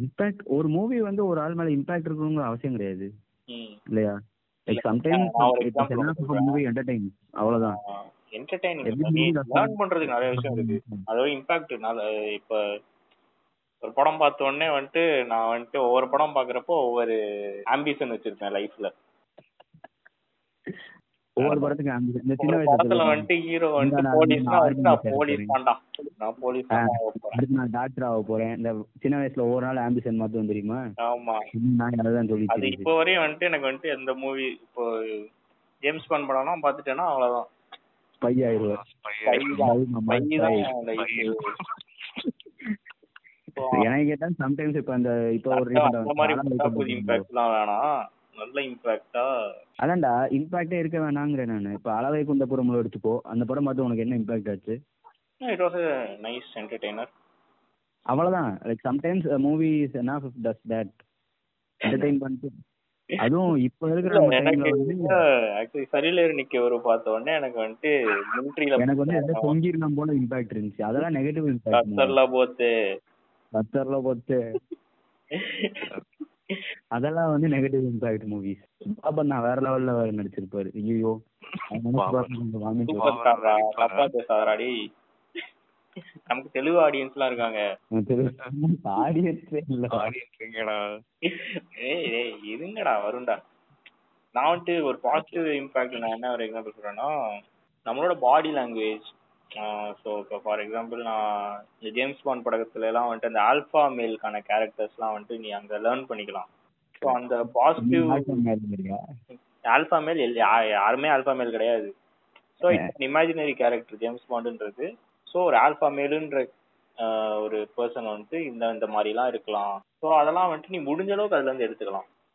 இம்பாக்ட் ஒரு மூவி வந்து ஒரு ஆள் மேல இம்பாக்ட் இருக்கணுங்கிற அவசியம் கிடையாது. இல்லையா? இல்ல, லைக் சொல்றேன். மூவி என்டர்டைன் அவ்வளவுதான். என்டர்டைனிங் லேர்ன் பண்றதுக்கு நிறைய விஷயம் இருக்கு. அதோட இம்பாக்ட் இப்ப ஒரு படம் பார்த்த உடனே வந்துட்டு நான் வந்துட்டு ஒவ்வொரு படம் பாக்குறப்போ ஒவ்வொரு ஆம்பிஷன் வச்சிருப்பேன் லைஃப்ல ஒவ்வொரு படத்துக்கு ambition. இந்த சின்ன வயசுல படத்துல. வந்துட்டு ஹீரோ வந்துட்டு போலீஸ்னா நான் போலீஸ் தான்டா. நான் போலீஸ். அடுத்து நான் டாக்டர் ஆக போறேன். இந்த சின்ன வயசுல ஒவ்வொரு நாள் ஆம்பிஷன் மாத்துவோம் தெரியுமா? ஆமா. நான் அதான் சொல்லி அது இப்போ வரையும் வந்துட்டு எனக்கு வந்துட்டு எந்த மூவி இப்போ ஜேம்ஸ் பாண்ட் படம்லாம் பாத்துட்டேன்னா அவ்வளவுதான். ஸ்பை எனக்கு கேட்டா சம்டைம்ஸ் இப்ப அந்த இப்போ ஒரு இம்பாக்ட்லாம் வேணாம். நல்ல இம்பாக்டா அதான்டா இம்பாக்டே இருக்க வேணாங்கிறேன் நானு. இப்ப அளவை குந்தபுரம்ல எடுத்துக்கோ. அந்த படம் பார்த்து உனக்கு என்ன இம்பாக்ட் ஆச்சு? இட் வாஸ் நைஸ் என்டர்டெய்னர் அவ்வளவுதான். லைக் சம்டைம்ஸ் மூவி இஸ் என்ன டஸ் தட் என்டர்டைன் பண்ணிட்டு அதுவும் இப்ப இருக்கிற ஆக்சுவலி சரியில்லை நிக்க ஒரு பார்த்த உடனே எனக்கு வந்துட்டு மிலிட்ரியில எனக்கு வந்து எந்த தொங்கிருந்தோம் போல இம்பாக்ட் இருந்துச்சு. அதெல்லாம் நெகட்டிவ் இம்பாக்ட் போத்து கத்தர்ல போட்டு. அதெல்லாம் வந்து நெகட்டிவ் இம்பாக்ட் மூவிஸ் பாபன் நான் வேற லெவல்ல நடிச்சிருப்பாரு. ஐயோ நமக்கு தெலுங்கு ஆடியன்ஸ் எல்லாம் இருக்காங்க ஆடியன்ஸே இல்ல. ஆடியன்ஸ்ங்கடா ஏய் ஏய் இதுங்கடா வரும்டா நான் வந்துட்டு ஒரு பாசிட்டிவ் இம்பாக்ட் நான் என்ன ஒரு எக்ஸாம்பிள் சொல்றேன்னா நம்மளோட பாடி லாங்குவேஜ் ஸோ இப்போ ஃபார் எக்ஸாம்பிள் நான் இந்த ஜேம்ஸ் பாண்ட் படத்துல எல்லாம் வந்துட்டு அந்த ஆல்ஃபா மேலுக்கான கேரக்டர்ஸ்லாம் வந்துட்டு நீ அங்க லேர்ன் பண்ணிக்கலாம். ஸோ அந்த பாசிட்டிவ் ஆல்ஃபா மேல் யாருமே ஆல்ஃபா மேல் கிடையாது. So it's imaginary character James பாண்டுன்றது so ஒரு ஆல்ஃபா மேலுன்ற ஒரு பர்சன் வந்துட்டு இந்த இந்த மாதிரிலாம் இருக்கலாம். ஸோ அதெல்லாம் வந்துட்டு நீ முடிஞ்ச அளவுக்கு அதுல இருந்து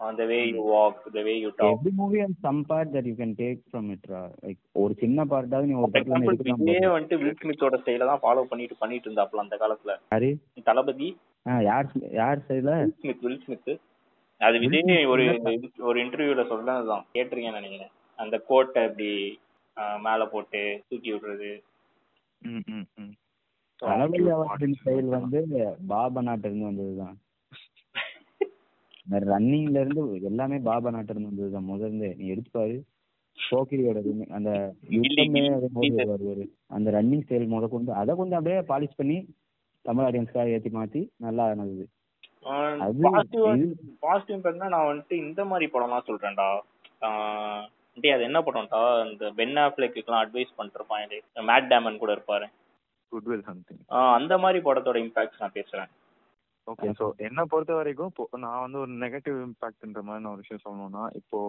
எடுத்துக்கலாம் அந்த way you walk the way you talk every movie has some part that you can take from it like ஒரு சின்ன பார்ட்டாவது நீ ஒரு படத்துல எடுக்கலாம் போல. வந்துட்டு வில் ஸ்மித்தோட ஸ்டைல தான் ஃபாலோ பண்ணிட்டு பண்ணிட்டு இருந்தாப்ல அந்த காலத்துல. யாரு? தளபதி. ஆ, யார் யார் வில் ஸ்மித் வில் ஸ்மித் அது விஜய் ஒரு ஒரு இன்டர்வியூல சொன்னதுதான். கேட்டிருக்கேன்னு நினைக்கிறேன். அந்த கோட்டை இப்படி மேல போட்டு தூக்கி விடுறது. தளபதி அவர்களின் ஸ்டைல் வந்து பாபா நாட்டு இருந்து வந்ததுதான். ரன்னிங்ல இருந்து எல்லாமே பாபா நாட்டு இருந்து வந்ததுதான். முதல்ல நீ எடுத்து பாரு. போக்கிரியோட அந்த யுத்தமே வருவாரு அந்த ரன்னிங் ஸ்டைல் முத கொண்டு அதை கொஞ்சம் அப்படியே பாலிஷ் பண்ணி தமிழ் ஆடியன்ஸ்க்காக ஏத்தி மாத்தி நல்லா ஆனது அது பாசிட்டிவ் இம்பாக்ட்னா நான் வந்துட்டு இந்த மாதிரி படம்லாம் சொல்றேன்டா. அது என்ன படம்டா? இந்த பென் ஆஃப்லெக்குலாம் அட்வைஸ் பண்ணிருப்பான் மேட் டேமன் கூட இருப்பாரு. குட்வில் சம்திங் ஆஹ் அந்த மாதிரி படத்தோட இம்பாக்ட்ஸ் நான் பேசுறேன். ஓகே ஸோ என்னை பொறுத்த வரைக்கும் இப்போ நான் வந்து ஒரு நெகட்டிவ் இம்பாக்ட்ன்ற மாதிரி நான் ஒரு விஷயம் சொல்லணும்னா இப்போ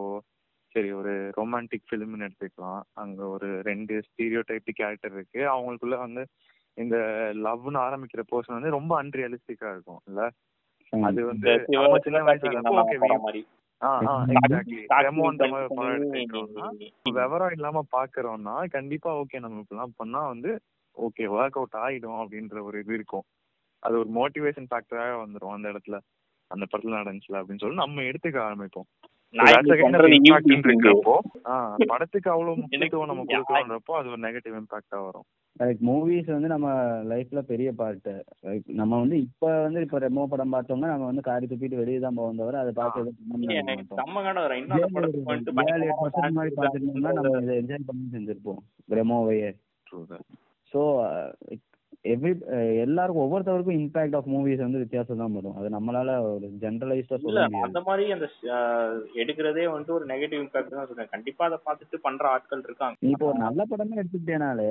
சரி ஒரு ரொமான்டிக் ஃபிலிம்னு எடுத்துக்கலாம். அங்க ஒரு ரெண்டு ஸ்டீரியோ டைப் கேரக்டர் இருக்கு. அவங்களுக்குள்ள வந்து இந்த லவ்னு ஆரம்பிக்கிற போர்ஷன் வந்து ரொம்ப அன்ரியலிஸ்டிக்கா இருக்கும் இல்ல? அது வந்து விவரம் இல்லாம பாக்குறோம்னா கண்டிப்பா ஓகே நம்ம இப்படிலாம் பண்ணா வந்து ஓகே ஒர்க் அவுட் ஆயிடும் அப்படின்ற ஒரு இது இருக்கும். அது ஒரு மோட்டிவேஷன் ஃபேக்டராக வந்துரும் அந்த இடத்துல அந்த படத்துல நடந்துச்சுல அப்படின்னு சொல்லி நம்ம எடுத்துக்க ஆரம்பிப்போம். படத்துக்கு அவ்வளவு முக்கியத்துவம் நம்ம கொடுக்கறோன்றப்போ அது ஒரு நெகட்டிவ் இம்பாக்டா வரும். லைக் மூவிஸ் வந்து நம்ம லைஃப்ல பெரிய பார்ட் லைக் நம்ம வந்து இப்ப வந்து இப்ப ரெமோ படம் பார்த்தோம்னா நம்ம வந்து காரி துப்பிட்டு வெளியே தான் போவோம் தவிர அதை பார்த்துருந்தோம்னா நம்ம இதை என்ஜாய் பண்ணி செஞ்சிருப்போம். ரெமோவையே. ஸோ எவ்ரி எல்லாருக்கும் ஒவ்வொருத்தவருக்கும் இம்பாக்ட் ஆஃப் மூவிஸ் வந்து வித்தியாசம் தான் வரும். அது நம்மளால ஒரு ஜென்ரலைஸ்டா சொல்ல முடியாது. அந்த மாதிரி அந்த எடுக்கிறதே வந்துட்டு ஒரு நெகட்டிவ் இம்பாக்ட் தான் சொல்றேன். கண்டிப்பா அதை பார்த்துட்டு பண்ற ஆட்கள் இருக்காங்க. இப்போ ஒரு நல்ல படமே எடுத்துக்கிட்டேனாலே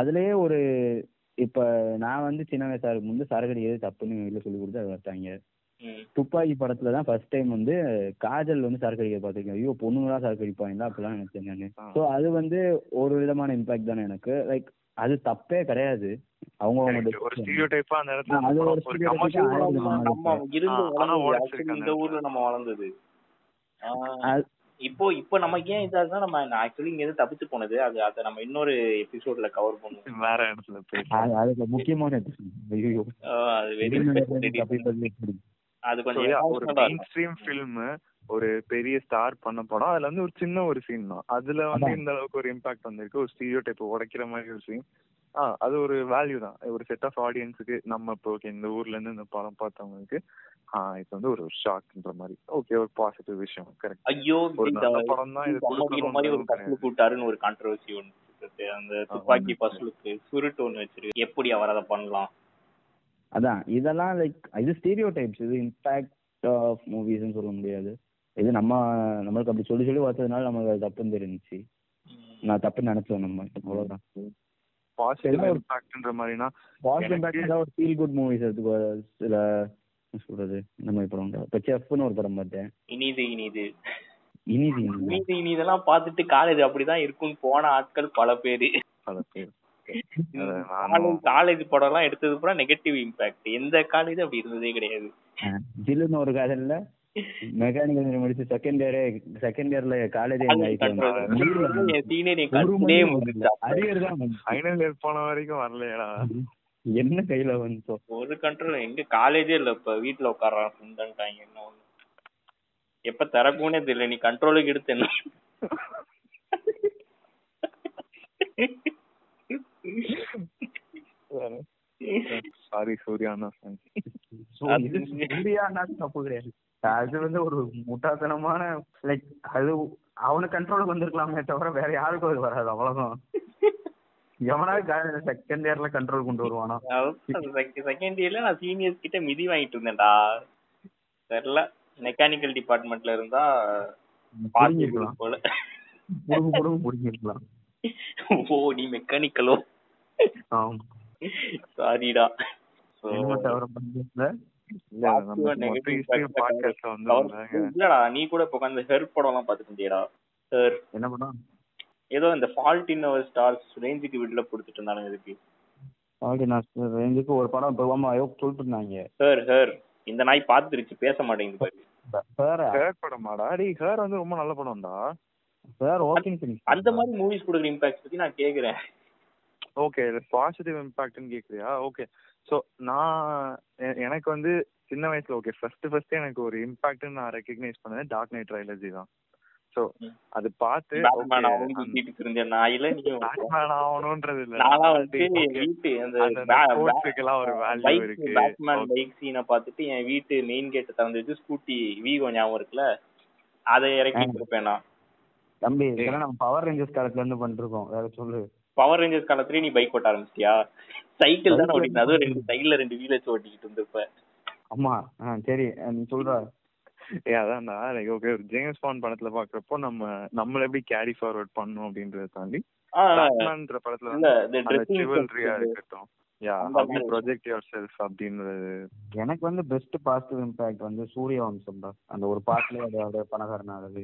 அதுலயே ஒரு இப்ப நான் வந்து சின்ன வயசா இருக்கும் போது சரகடி எது தப்புன்னு வீட்டுல சொல்லி கொடுத்து அதை வச்சாங்க. துப்பாக்கி படத்துல தான் ஃபர்ஸ்ட் டைம் வந்து காஜல் வந்து சரக்கு அடிக்க பார்த்துருக்கேன். ஐயோ பொண்ணுங்களா சரக்கு அடிப்பாங்களா அப்படிலாம் நினைச்சேன் நான். ஸோ அது வந்து ஒரு விதமான இம்பாக்ட் தானே எனக்கு. லைக் அது தப்பே கிடையாது. அவங்க. ஒரு. ஸ்டீரியோ டைப்பா அந்த இடத்துல இந்த ஊர்ல. நம்ம வளர்ந்தது. இப்போ இப்போ நமக்கு ஏன் இதாகுதுன்னா நம்ம ஆக்சுவலி இங்க இருந்து தப்பிச்சு போனது. அது அதை நம்ம இன்னொரு எபிசோட்ல கவர் பண்ணுவோம். வேற இடத்துல பேச அது- அதுக்கு முக்கியமான அது கொஞ்சம் ஒரு மெயின். ஸ்ட்ரீம் ஃபிலிம் ஒரு பெரிய ஸ்டார் பண்ண படம். அதுல வந்து ஒரு சின்ன ஒரு சீன் தான். அதுல வந்து. இந்த அளவுக்கு ஒரு இம்பாக்ட் வந்திருக்கு. ஒரு ஸ்டீரியோ டைப் உடைக்கிற மாதிரி ஒரு சீன் ஆ அது ஒரு வேல்யூ தான். ஒரு செட் ஆஃப் ஆடியன்ஸுக்கு நம்ம இப்போ ஓகே இந்த ஊர்ல இருந்து இந்த படம் பார்த்தவங்களுக்கு ஆ இது வந்து ஒரு ஷாக்ன்ற மாதிரி. ஓகே ஒரு பாசிட்டிவ் விஷயம். கரெக்ட் ஐயோ ஒரு இந்த நல்ல படம் தான். இது ஒரு கப்பல் கூட்டாருன்னு ஒரு கான்ட்ரவர்சி ஒன்று. அந்த துப்பாக்கி பசலுக்கு சுருட்டு ஒண்ணு வச்சிருக்கு. எப்படி அவர் அதை பண்ணலாம்? அதான் இதெல்லாம் லைக் இது ஸ்டீரியோ டைப்ஸ் இது இம்பாக்ட் ஆஃப் மூவிஸ்னு சொல்ல முடியாது. இது நம்ம நம்மளுக்கு அப்படி சொல்லி சொல்லி பார்த்ததுனால நமக்கு அது தப்புன்னு தெரிஞ்சுச்சு நான் தப்புன்னு நினைச்சோம் நம்ம அவ்வளவுதான். ஒரு- ஃபீல் குட் மூவிஸ் எடுத்துக்கோ சில சொல்றது மாதிரி படம். இப்ப செஃப்னு ஒரு படம் பார்த்தேன். இனிது இனிது. இனிதி இனிது? இனிதெல்லாம் பார்த்துட்டு காலேஜ் அப்படிதான் இருக்கும்னு போன ஆட்கள் பல பேரு. பல பேர். காலேஜ் படம் எல்லாம் எடுத்தது பூரா நெகட்டிவ் இம்பாக்ட் எந்த காலேஜ் அப்படி இருந்ததே கிடையாது. ஜில்லுன்னு ஒரு காதல்ல மெக்கானிக்கல் முடிச்சு செகண்ட் இயரே செகண்ட் இயர்ல காலேஜ் அரியர் தான் வந்து. ஃபைனல் இயர் போன வரைக்கும் வரலையடா. என்ன கையில வந்துச்சோ. ஒரு கண்ட்ரோல் எங்க காலேஜே இல்ல இப்ப. வீட்டுல உட்கார்றான். ஃப்ரெண்டாங்க என்ன ஒண்ணு. எப்ப திறக்கும்னே தெரியல. நீ கண்ட்ரோலுக்கு எடுத்து என்ன? சாரி சூர்யானா இது சூர்யானா தப்பு கிடையாது. அது வந்து ஒரு முட்டாத்தனமான லைக் அது அவனு கண்ட்ரோலுக்கு வந்திருக்கலாமே தவிர வேற யாருக்கும் அது வராது அவ்வளவுதான். எவனாவது செகண்ட் இயர்ல கண்ட்ரோல் கொண்டு வருவானா. செகண்ட் இயர்ல நான் சீனியர்ஸ் கிட்ட மிதி வாங்கிட்டு இருந்தேன்டா தெரியல மெக்கானிக்கல் டிபார்ட்மெண்ட்ல இருந்தா புரிஞ்சிருக்கலாம் போல. புரிஞ்சிருக்கலாம் ஓ நீ மெக்கானிக்கலோ சாரிடா இல்லடா நீ கூட இப்ப உட்காந்து ஹெர் படம் எல்லாம் பாத்துட்டு இருந்தியடா ஹெர் என்ன பண்ணா ஏதோ இந்த ஃபால்ட் இன் அவர் ஸ்டார்ஸ் ரேஞ்சுக்கு வீட்டுல கொடுத்துட்டு இருந்தாங்க இதுக்கு. ஆல்ரெடி நான் எங்களுக்கு ஒரு படம் இப்போ ஆமா ஐயோ சொல்லிட்டு இருந்தாங்க. Her Her. இந்த நாய் பாத்துருச்சு பேச மாட்டேங்குது பாரு. சார் ஹேர் படமாடா? டே ஹேர் வந்து ரொம்ப நல்ல படம்டா. சார் ஓகே அந்த மாதிரி மூவிஸ் கொடுக்குற இம்பாக்ட் பத்தி நான் கேக்குறேன். ஓகே பாசிட்டிவ் இம்பாக்ட்னு கேக்குறியா? ஓகே. ஸோ நான் எனக்கு வந்து சின்ன வயசுல ஓகே ஃபர்ஸ்ட் ஃபர்ஸ்ட் எனக்கு ஒரு இம்பாக்ட்னு நான் ரெக்கக்னைஸ் பண்ணது டார்க் நைட் ட்ரைலஜி தான். சோ அது பார்த்து பேட்மேன் ஆகணும்ன்றது இல்ல. நான்லாம் வந்து ஒரு வேல்யூ இருக்கு. பேட்மேன் பைக் சீனை பார்த்துட்டு என் வீட்டு மெயின் கேட்டை திறந்து வச்சு ஸ்கூட்டி வீகோ ஞாபகம் இருக்குல்ல? அதை இறக்கிட்டு இருப்பேன் நான். தம்பி இதெல்லாம் நம்ம பவர் ரேஞ்சர்ஸ் காலத்துல இருந்து பண்ணிருக்கோம் வேற சொல்லு. பவர் ரேஞ்சர்ஸ் காலத்துலயே நீ பைக் ஓட்ட ஆரம்பிச்சிட்டியா? சைக்கிள் தானே ஓட்டிட்டு அதுவும் ரெண்டு சைடுல ரெண்டு வீல் வச்சு ஓட்டிக்கிட்டு இருந்திருப்ப ஆமா ஆ சரி நீ சொல்ற. ஏ அதான்டா லைக் ஓகே ஜேம்ஸ் பாண்ட் படத்துல பாக்குறப்போ நம்ம நம்மள எப்படி கேரி ஃபார்வர்ட் பண்ணணும் அப்படின்றத தாண்டி பேட்மேன்ற படத்துல இருக்கட்டும். யா. ப்ரொஜெக்ட் யுவர் செல்ஃப் அப்படின்றது. எனக்கு வந்து பெஸ்ட் பாசிட்டிவ் இம்பாக்ட் வந்து சூரிய வம்சம் தான் அந்த ஒரு பாட்டுல அது பணக்காரன் ஆகுது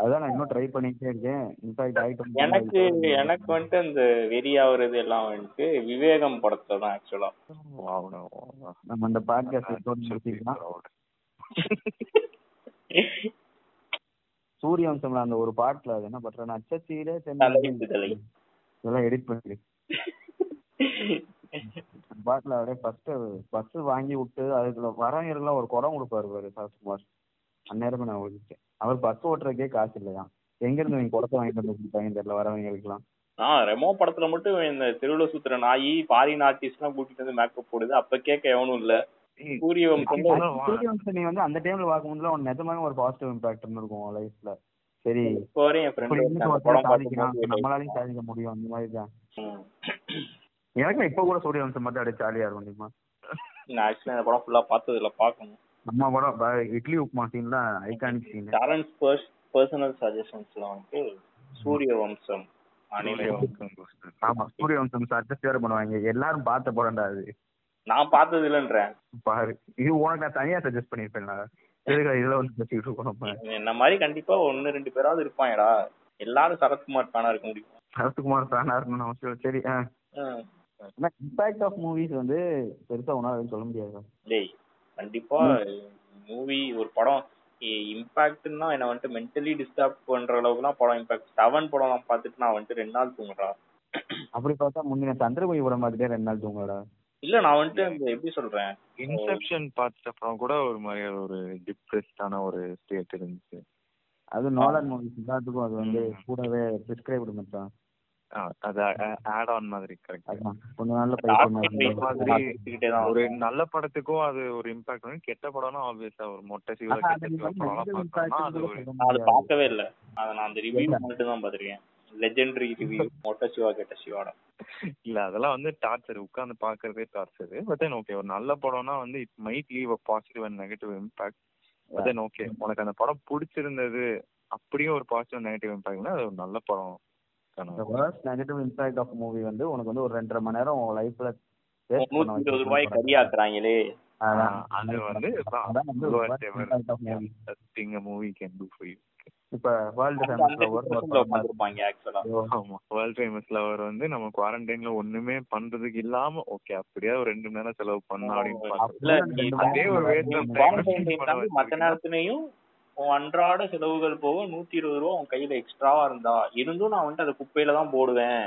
அதுதான் நான் இன்னும் ட்ரை பண்ணிட்டே இருக்கேன். இன்ஃபேக்ட் ஐட்டம் எனக்கு எனக்கு வந்துட்டு அந்த வெறி ஆகுறது எல்லாம் வந்துட்டு விவேகம் படத்துல தான் ஆக்சுவலா நம்ம அந்த பாட்காஸ்ட் முடிச்சிக்கலாம் சூரிய வம்சம்ல அந்த ஒரு பாட்டுல அது என்ன பண்றேன் தலை. இதெல்லாம் எடிட் பண்ணி. பாட்டுல அப்படியே ஃபர்ஸ்ட் ஃபர்ஸ்ட் வாங்கி விட்டு அதுக்குள்ள வரவங்களுக்குலாம் ஒரு குடம் கொடுப்பாரு பாரு சரத்குமார் அந்நேரமே நான் ஒழிச்சேன் அவர் பஸ் ஓட்டுறதுக்கே காசு இல்லையா எங்க இருந்து நீங்க குடத்தை வாங்கிட்டு வந்து கொடுத்தாங்க தெரியல வரவங்களுக்குலாம் ஆஹ் ரெமோ படத்துல மட்டும் இந்த தெருவுல சுத்துற நாயி ஃபாரின் ஆர்டிஸ்ட் எல்லாம் கூட்டிட்டு வந்து மேக்கப் போடுது. அப்ப கேட்க எவனும் இல்ல. சூரிய வம்சம் சூரிய வம்சம் நீ வந்து அந்த டைம்ல பார்க்கும்போதுல உன் நிஜமான ஒரு பாசிட்டிவ் இம்பாக்ட் இருக்கும் லைஃப்ல சரி. இப்போ வரையும் நம்மளாலையும் சாதிக்க முடியும் அந்த மாதிரி தான். எனக்கு இப்ப கூட சூரிய வம்சம் மட்டும் அப்படியே ஜாலியா இருக்கும் தெரியுமா? நான் ஆக்சுவலி அந்த படம் ஃபுல்லா பார்த்தது இல்ல பார்க்கணும். நம்ம படம் இட்லி உப்புமா சீன் தான் ஐகானிக் சீன் டாரன்ஸ் பர்ஸ் பர்சனல் சஜஷன்ஸ்ல வந்துட்டு சூரிய வம்சம் ஆமா சூரிய வம்சம் சஜஸ்ட் வேற பண்ணுவாங்க. எல்லாரும் பார்த்த படம்டா அது. நான் பார்த்தது இல்லைன்றேன் பாரு இது உனக்கு நான் தனியா சஜஸ்ட் பண்ணிருப்பேன் இதுல வந்து பேசிட்டு இருக்கோம் என்ன மாதிரி கண்டிப்பா ஒன்னு ரெண்டு பேராவது இருப்பாங்கடா. எல்லாரும் சரத்குமார் ஃபேனா இருக்க முடியும். சரத்குமார் ஃபேனா இருக்கணும்னு அவசியம். சரி. இம்பாக்ட் ஆஃப் மூவிஸ் வந்து பெருசா உணவு சொல்ல முடியாது டேய் கண்டிப்பா மூவி ஒரு படம் இம்பாக்ட்னா என்ன வந்துட்டு மென்டலி டிஸ்டர்ப் பண்ற அளவுக்குலாம் படம் இம்பாக்ட் செவன் படம் நான் பார்த்துட்டு நான் வந்துட்டு ரெண்டு நாள் தூங்குறா அப்படி பார்த்தா முன்ன சந்திரமுகி படம் பார்த்துட்டே ரெண்டு நாள் தூங்கடா இல்ல நான் வந்துட்டு எப்படி சொல்றேன்? இன்செப்ஷன் பார்த்த அப்புறம் கூட ஒரு மாதிரி ஒரு டிப்ரெஸ்டான ஒரு ஸ்டேட் இருந்துச்சு. அது நோலன் மூவிஸ் எல்லாத்துக்கும் அது வந்து. கூடவே பிரிஸ்கிரைப்டு மச்சான். அது ஆட் ஆன் மாதிரி கரெக்ட் ஒரு நல்ல படத்துக்கும் அது ஒரு இம்பாக்ட் வந்து கெட்ட படம்னா ஆப்வியஸா ஒரு மொட்டை சிவா ஆனா, கெட்ட அது. பார்க்கவே இல்ல. அதை நான் அந்த ரிவ்யூ மட்டும் தான் பார்த்திருக்கேன். லெஜெண்டரி ரிவ்யூ மொட்டை சிவா கெட்ட சிவாடா இல்ல அதெல்லாம் வந்து டார்ச்சர் உட்கார்ந்து பாக்குறதே டார்ச்சர் பட் தென் ஓகே ஒரு நல்ல படம்னா வந்து it might leave a positive and negative impact but then okay உனக்கு அந்த படம் பிடிச்சிருந்தது அப்படியே ஒரு பாசிட்டிவ் நெகட்டிவ் இம்பாக்ட்னா அது ஒரு நல்ல படம். The worst negative impact of movie வந்து உனக்கு வந்து ஒரு ரெண்டரை மணி நேரம் உன் லைஃப்ல நூத்தி இருபது ரூபாய் கரியாக்குறாங்களே அது வந்து movie can do for you இப்ப வேர்ல்டு வேர்ல்ட் ஃபேமஸ் லவர் வந்து நம்ம குவாரண்டைன்ல ஒண்ணுமே பண்றதுக்கு இல்லாம ஓகே அப்படியே ஒரு ரெண்டு மணி நேரம் செலவு பண்ணா அப்படின்னு இல்ல பார்த்தா நீ அதே ஒரு மத்த நேரத்துலயும் உன் அன்றாட செலவுகள் போக நூத்தி இருபது ரூபா உன் கையில எக்ஸ்ட்ராவா இருந்தா இருந்தும் நான் வந்துட்டு அதை குப்பையில தான் போடுவேன்.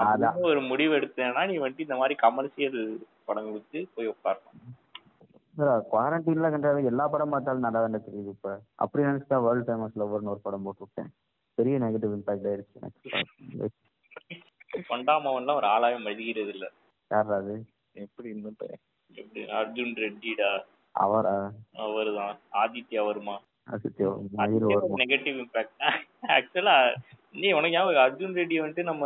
அப்படின்னு ஒரு முடிவு எடுத்தேன்னா நீ வந்துட்டு இந்த மாதிரி கமர்ஷியல் படங்களுக்கு போய் உட்காரணும் குவாரண்டைன்ல கண்டாலும் எல்லா படம் பார்த்தாலும் நல்லா தானே தெரியுது இப்ப. அப்படி நினைச்சா வேர்ல்டு ஃபேமஸ் லவர்னு ஒரு படம் போட்டு விட்டேன் பெரிய நெகட்டிவ் இம்பாக்ட் ஆயிருச்சு எனக்கு. பண்டாமவன்லாம் ஒரு ஆளாவே மதிக்கிறது இல்ல யார் அது? எப்படி இன்னும் எப்படி? அர்ஜுன் ரெட்டிடா? அவரா? அவர்தான் ஆதித்யா வருமா? மயிர் வரும்? நெகட்டிவ் இம்பாக்ட் ஆக்சுவலா நீ உனக்கு ஞாபகம் அர்ஜுன் ரெட்டி வந்துட்டு நம்ம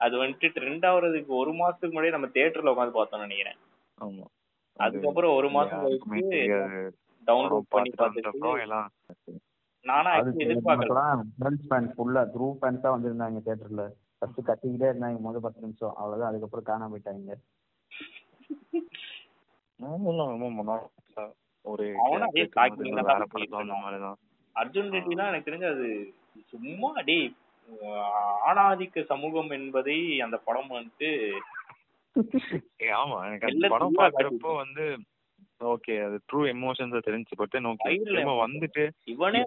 அது வந்துட்டு ட்ரெண்ட் ஆகுறதுக்கு ஒரு மாசத்துக்கு முன்னாடியே நம்ம தியேட்டர்ல உட்காந்து பார்த்தோம்னு நினைக்கிறேன். ஆமா. அதுக்கப்புறம் ஒரு மாசம் கழிச்சு டவுன்லோட் பண்ணி பார்த்துட்டு எல்லாம் ஆக்சுவலி எதிர்பார்க்கல. ஃபேன்ஸ் ஃபுல்லா த்ரூ ஃபேன்ஸா வந்திருந்தாங்க தியேட்டர்ல ஃபர்ஸ்ட் கத்திக்கிட்டே இருந்தாங்க முதல் பத்து நிமிஷம். அவ்வளவுதான். அதுக்கப்புறம் காணாம போயிட்டாங்க. நாமளும் ரொம்ப மொனா- ஒரு அர்ஜுன் ரெட்டி தான் எனக்கு தெரிஞ்சு அது சும்மா டேய் ஆணாதிக்க சமூகம் என்பதை அந்த படம் வந்துட்டு ஆமா எனக்கு அந்த படம் பாக்குறப்போ வந்து ஓகே அது ட்ரூ எமோஷன்ஸ் தெரிஞ்சு பட் வயிறுல திரும்ப வந்துட்டு இவனே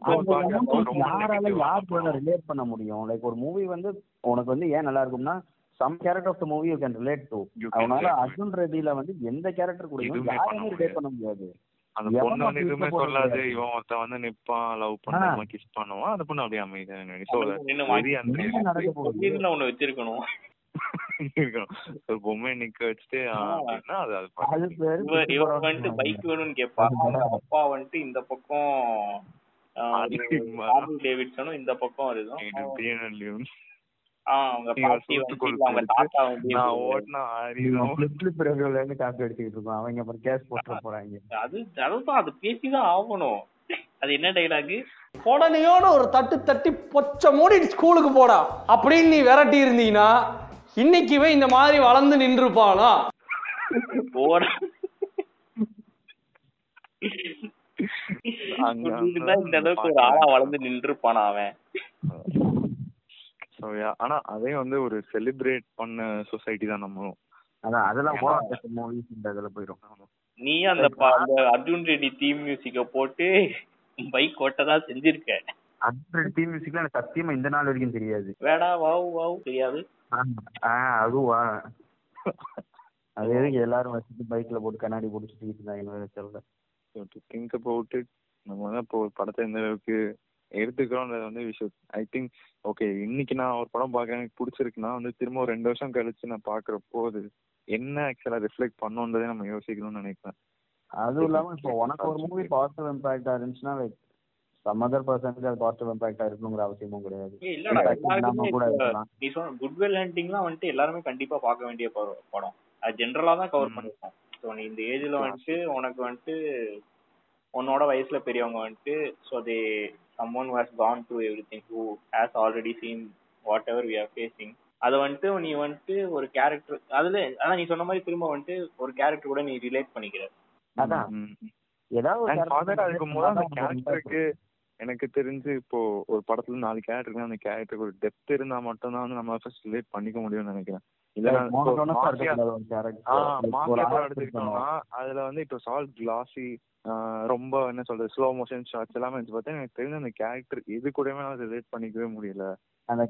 யாரால யார். ரிலேட் பண்ண முடியும்? லைக் ஒரு மூவி வந்து உனக்கு வந்து ஏன் நல்லா இருக்கும்னா some character of the movie you can relate to You can அவனால relate to it. அர்ஜுன் ரெட்டில வந்து எந்த கேரக்டர் பண்ண யாருமே ரிலேட் முடியாது. பண்ண முடியாது. அந்த பொண்ணு வந்து எதுவுமே சொல்லாது இவன் ஒருத்தன் வந்து நிப்பான் லவ் பண்ணுவான் கிஸ் பண்ணுவான் அந்த பொண்ணு அப்படியே அமைதியா சோ நின்னு வெரி என்ன நடக்க போகுது? பொண்ணுல ஒண்ணு வச்சிருக்கணும். ஒரு பொம்மையை நிக்க வச்சுட்டு அது வந்துட்டு பைக் வேணும்னு கேட்பா அவங்க அப்பா வந்துட்டு இந்த பக்கம் டேவிட்சனும் இந்த பக்கம் இருக்கும் ஆகணும். அது என்ன டைலாக் உடனையோட ஒரு தட்டு தட்டி பொச்ச மூடி ஸ்கூலுக்கு போடா. அப்படின்னு நீ விரட்டி இருந்தீங்கன்னா இன்னைக்கு இவன் இந்த மாதிரி வளர்ந்து நின்றுப்பானா? போட. அங்க இந்த அளவுக்கு ஒரு ஆளா வளர்ந்து நின்றுப்பானா அவன்? Yeah. ஆனா அதே வந்து ஒரு செலிப்ரேட் பண்ண சொசைட்டி தான் நம்மளும். அதான் அதெல்லாம் மூவிஸ் இந்த இதுல போயிடும் நீ அந்த அர்ஜுன் ரெட்டி தீம் மியூசிக்க போட்டு பைக் ஓட்டதான் செஞ்சிருக்க. அந்த டீம் மியூசிக்ல எனக்கு சத்தியமா இந்த நாள் வரைக்கும் தெரியாது. வேடா வாவ் வாவ் தெரியாது. ஆ அதுவா? அது எதுக்கு எல்லாரும் வச்சுட்டு பைக்ல போட்டு கண்ணாடி போட்டு சுத்திட்டு இருந்தாங்க சொல்ல திங்க் அபவுட் இட் நம்ம வந்து இப்போ ஒரு படத்தை எந்த அளவுக்கு எடுத்துக்கிறோம்ன்றது வந்து விஷயம். ஐ திங்க் ஓகே இன்னைக்கு நான் ஒரு படம் பார்க்கறேன் எனக்கு பிடிச்சிருக்குன்னா வந்து திரும்ப ஒரு ரெண்டு வருஷம் கழிச்சு நான் பார்க்குறப்போ அது என்ன ஆக்சுவலா ரிஃப்ளெக்ட் பண்ணோன்றதே நம்ம யோசிக்கணும்னு நினைக்கிறேன் அதுவும் இல்லாம இப்போ உனக்கு ஒரு மூவி பாசிட்டிவ் இம்பாக்டா இருந்துச்சுன்னா லைக் சம் அதர் பர்சனுக்கு அது பாசிட்டிவ் இம்பாக்டா இருக்கணுங்கிற அவசியமும் கிடையாது. நீ சொன்ன குட்வில் ஹண்டிங்லாம் வந்துட்டு எல்லாருமே கண்டிப்பா பார்க்க வேண்டிய படம் படம். அது ஜென்ரலா தான் கவர். பண்ணிருக்கோம் ஸோ நீ இந்த ஏஜ்ல வந்துட்டு உனக்கு வந்துட்டு உன்னோட வயசுல பெரியவங்க வந்துட்டு so they someone has gone through everything who has already seen whatever we are facing அதை வந்துட்டு நீ வந்துட்டு ஒரு கேரக்டர் அதுல அதான் நீ சொன்ன மாதிரி திரும்ப வந்துட்டு ஒரு கேரக்டர் கூட நீ ரிலேட் பண்ணிக்கிற. அதான். ஏதாவது தான் எனக்கு தெரிஞ்சு இப்போ ஒரு படத்துல நாலு கேரக்டர் அந்த கேரக்டருக்கு ஒரு டெப்த் இருந்தா மட்டும்தான் வந்து நம்ம ஃபர்ஸ்ட் ரிலேட் பண்ணிக்க முடியும்னு நினைக்கிறேன். அதுல வந்து இப்போ சால் கிளாசி ரொம்ப என்ன சொல்றது ஸ்லோ மோஷன் ஷாட்ஸ் எல்லாமே இருந்துச்சு. பார்த்தா எனக்கு தெரிஞ்ச அந்த கேரக்டர் இது கூடவே நான் ரிலேட் பண்ணிக்கவே முடியல. அந்த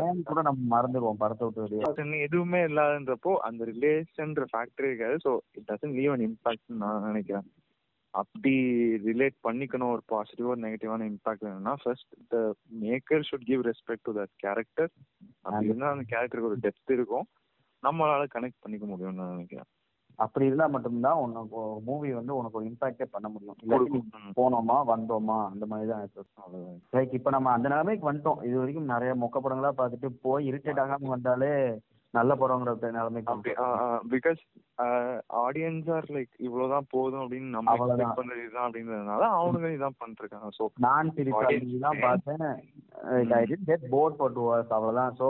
நேம் கூட நம்ம மறந்துடுவோம் படத்தை விட்டு எதுவுமே இல்லாதன்றப்போ அந்த ரிலேஷன்ற ஃபேக்டரே இருக்காது. So it doesn't leave an impact நான் நினைக்கிறேன். அப்படி ரிலேட் பண்ணிக்கணும் ஒரு பாசிட்டிவ் ஒரு நெகட்டிவான இம்பாக்ட் வேணும்னா first the maker should give respect to that character அப்படி இருந்தால் அந்த கேரக்டருக்கு ஒரு டெப்த் இருக்கும். நம்மளால கனெக்ட் பண்ணிக்க முடியும்னு நான் நினைக்கிறேன். அப்படி இருந்தா மட்டும்தான் உனக்கு மூவி வந்து உனக்கு ஒரு இம்பாக்டே பண்ண முடியும். போனோமா வந்தோமா அந்த மாதிரி தான். லைக் இப்போ நம்ம அந்த நிலைமைக்கு வந்துட்டோம். இது வரைக்கும் நிறைய மொக்க படங்களா பார்த்துட்டு போய் இரிட்டேட் ஆகாம வந்தாலே நல்ல படங்கிற நிலைமைக்கு. பிகாஸ் ஆடியன்ஸ் ஆர் லைக் இவ்வளவுதான் போதும் அப்படின்னு நம்ம. எக்ஸ்பெக்ட் பண்றது இதுதான் அப்படின்றதுனால அவனுங்க இதான் பண்ணிருக்காங்க. ஸோ நான் சிரிப்பா தான் பார்த்தேன் I didn't get bored for two hours அவ்வளவுதான். ஸோ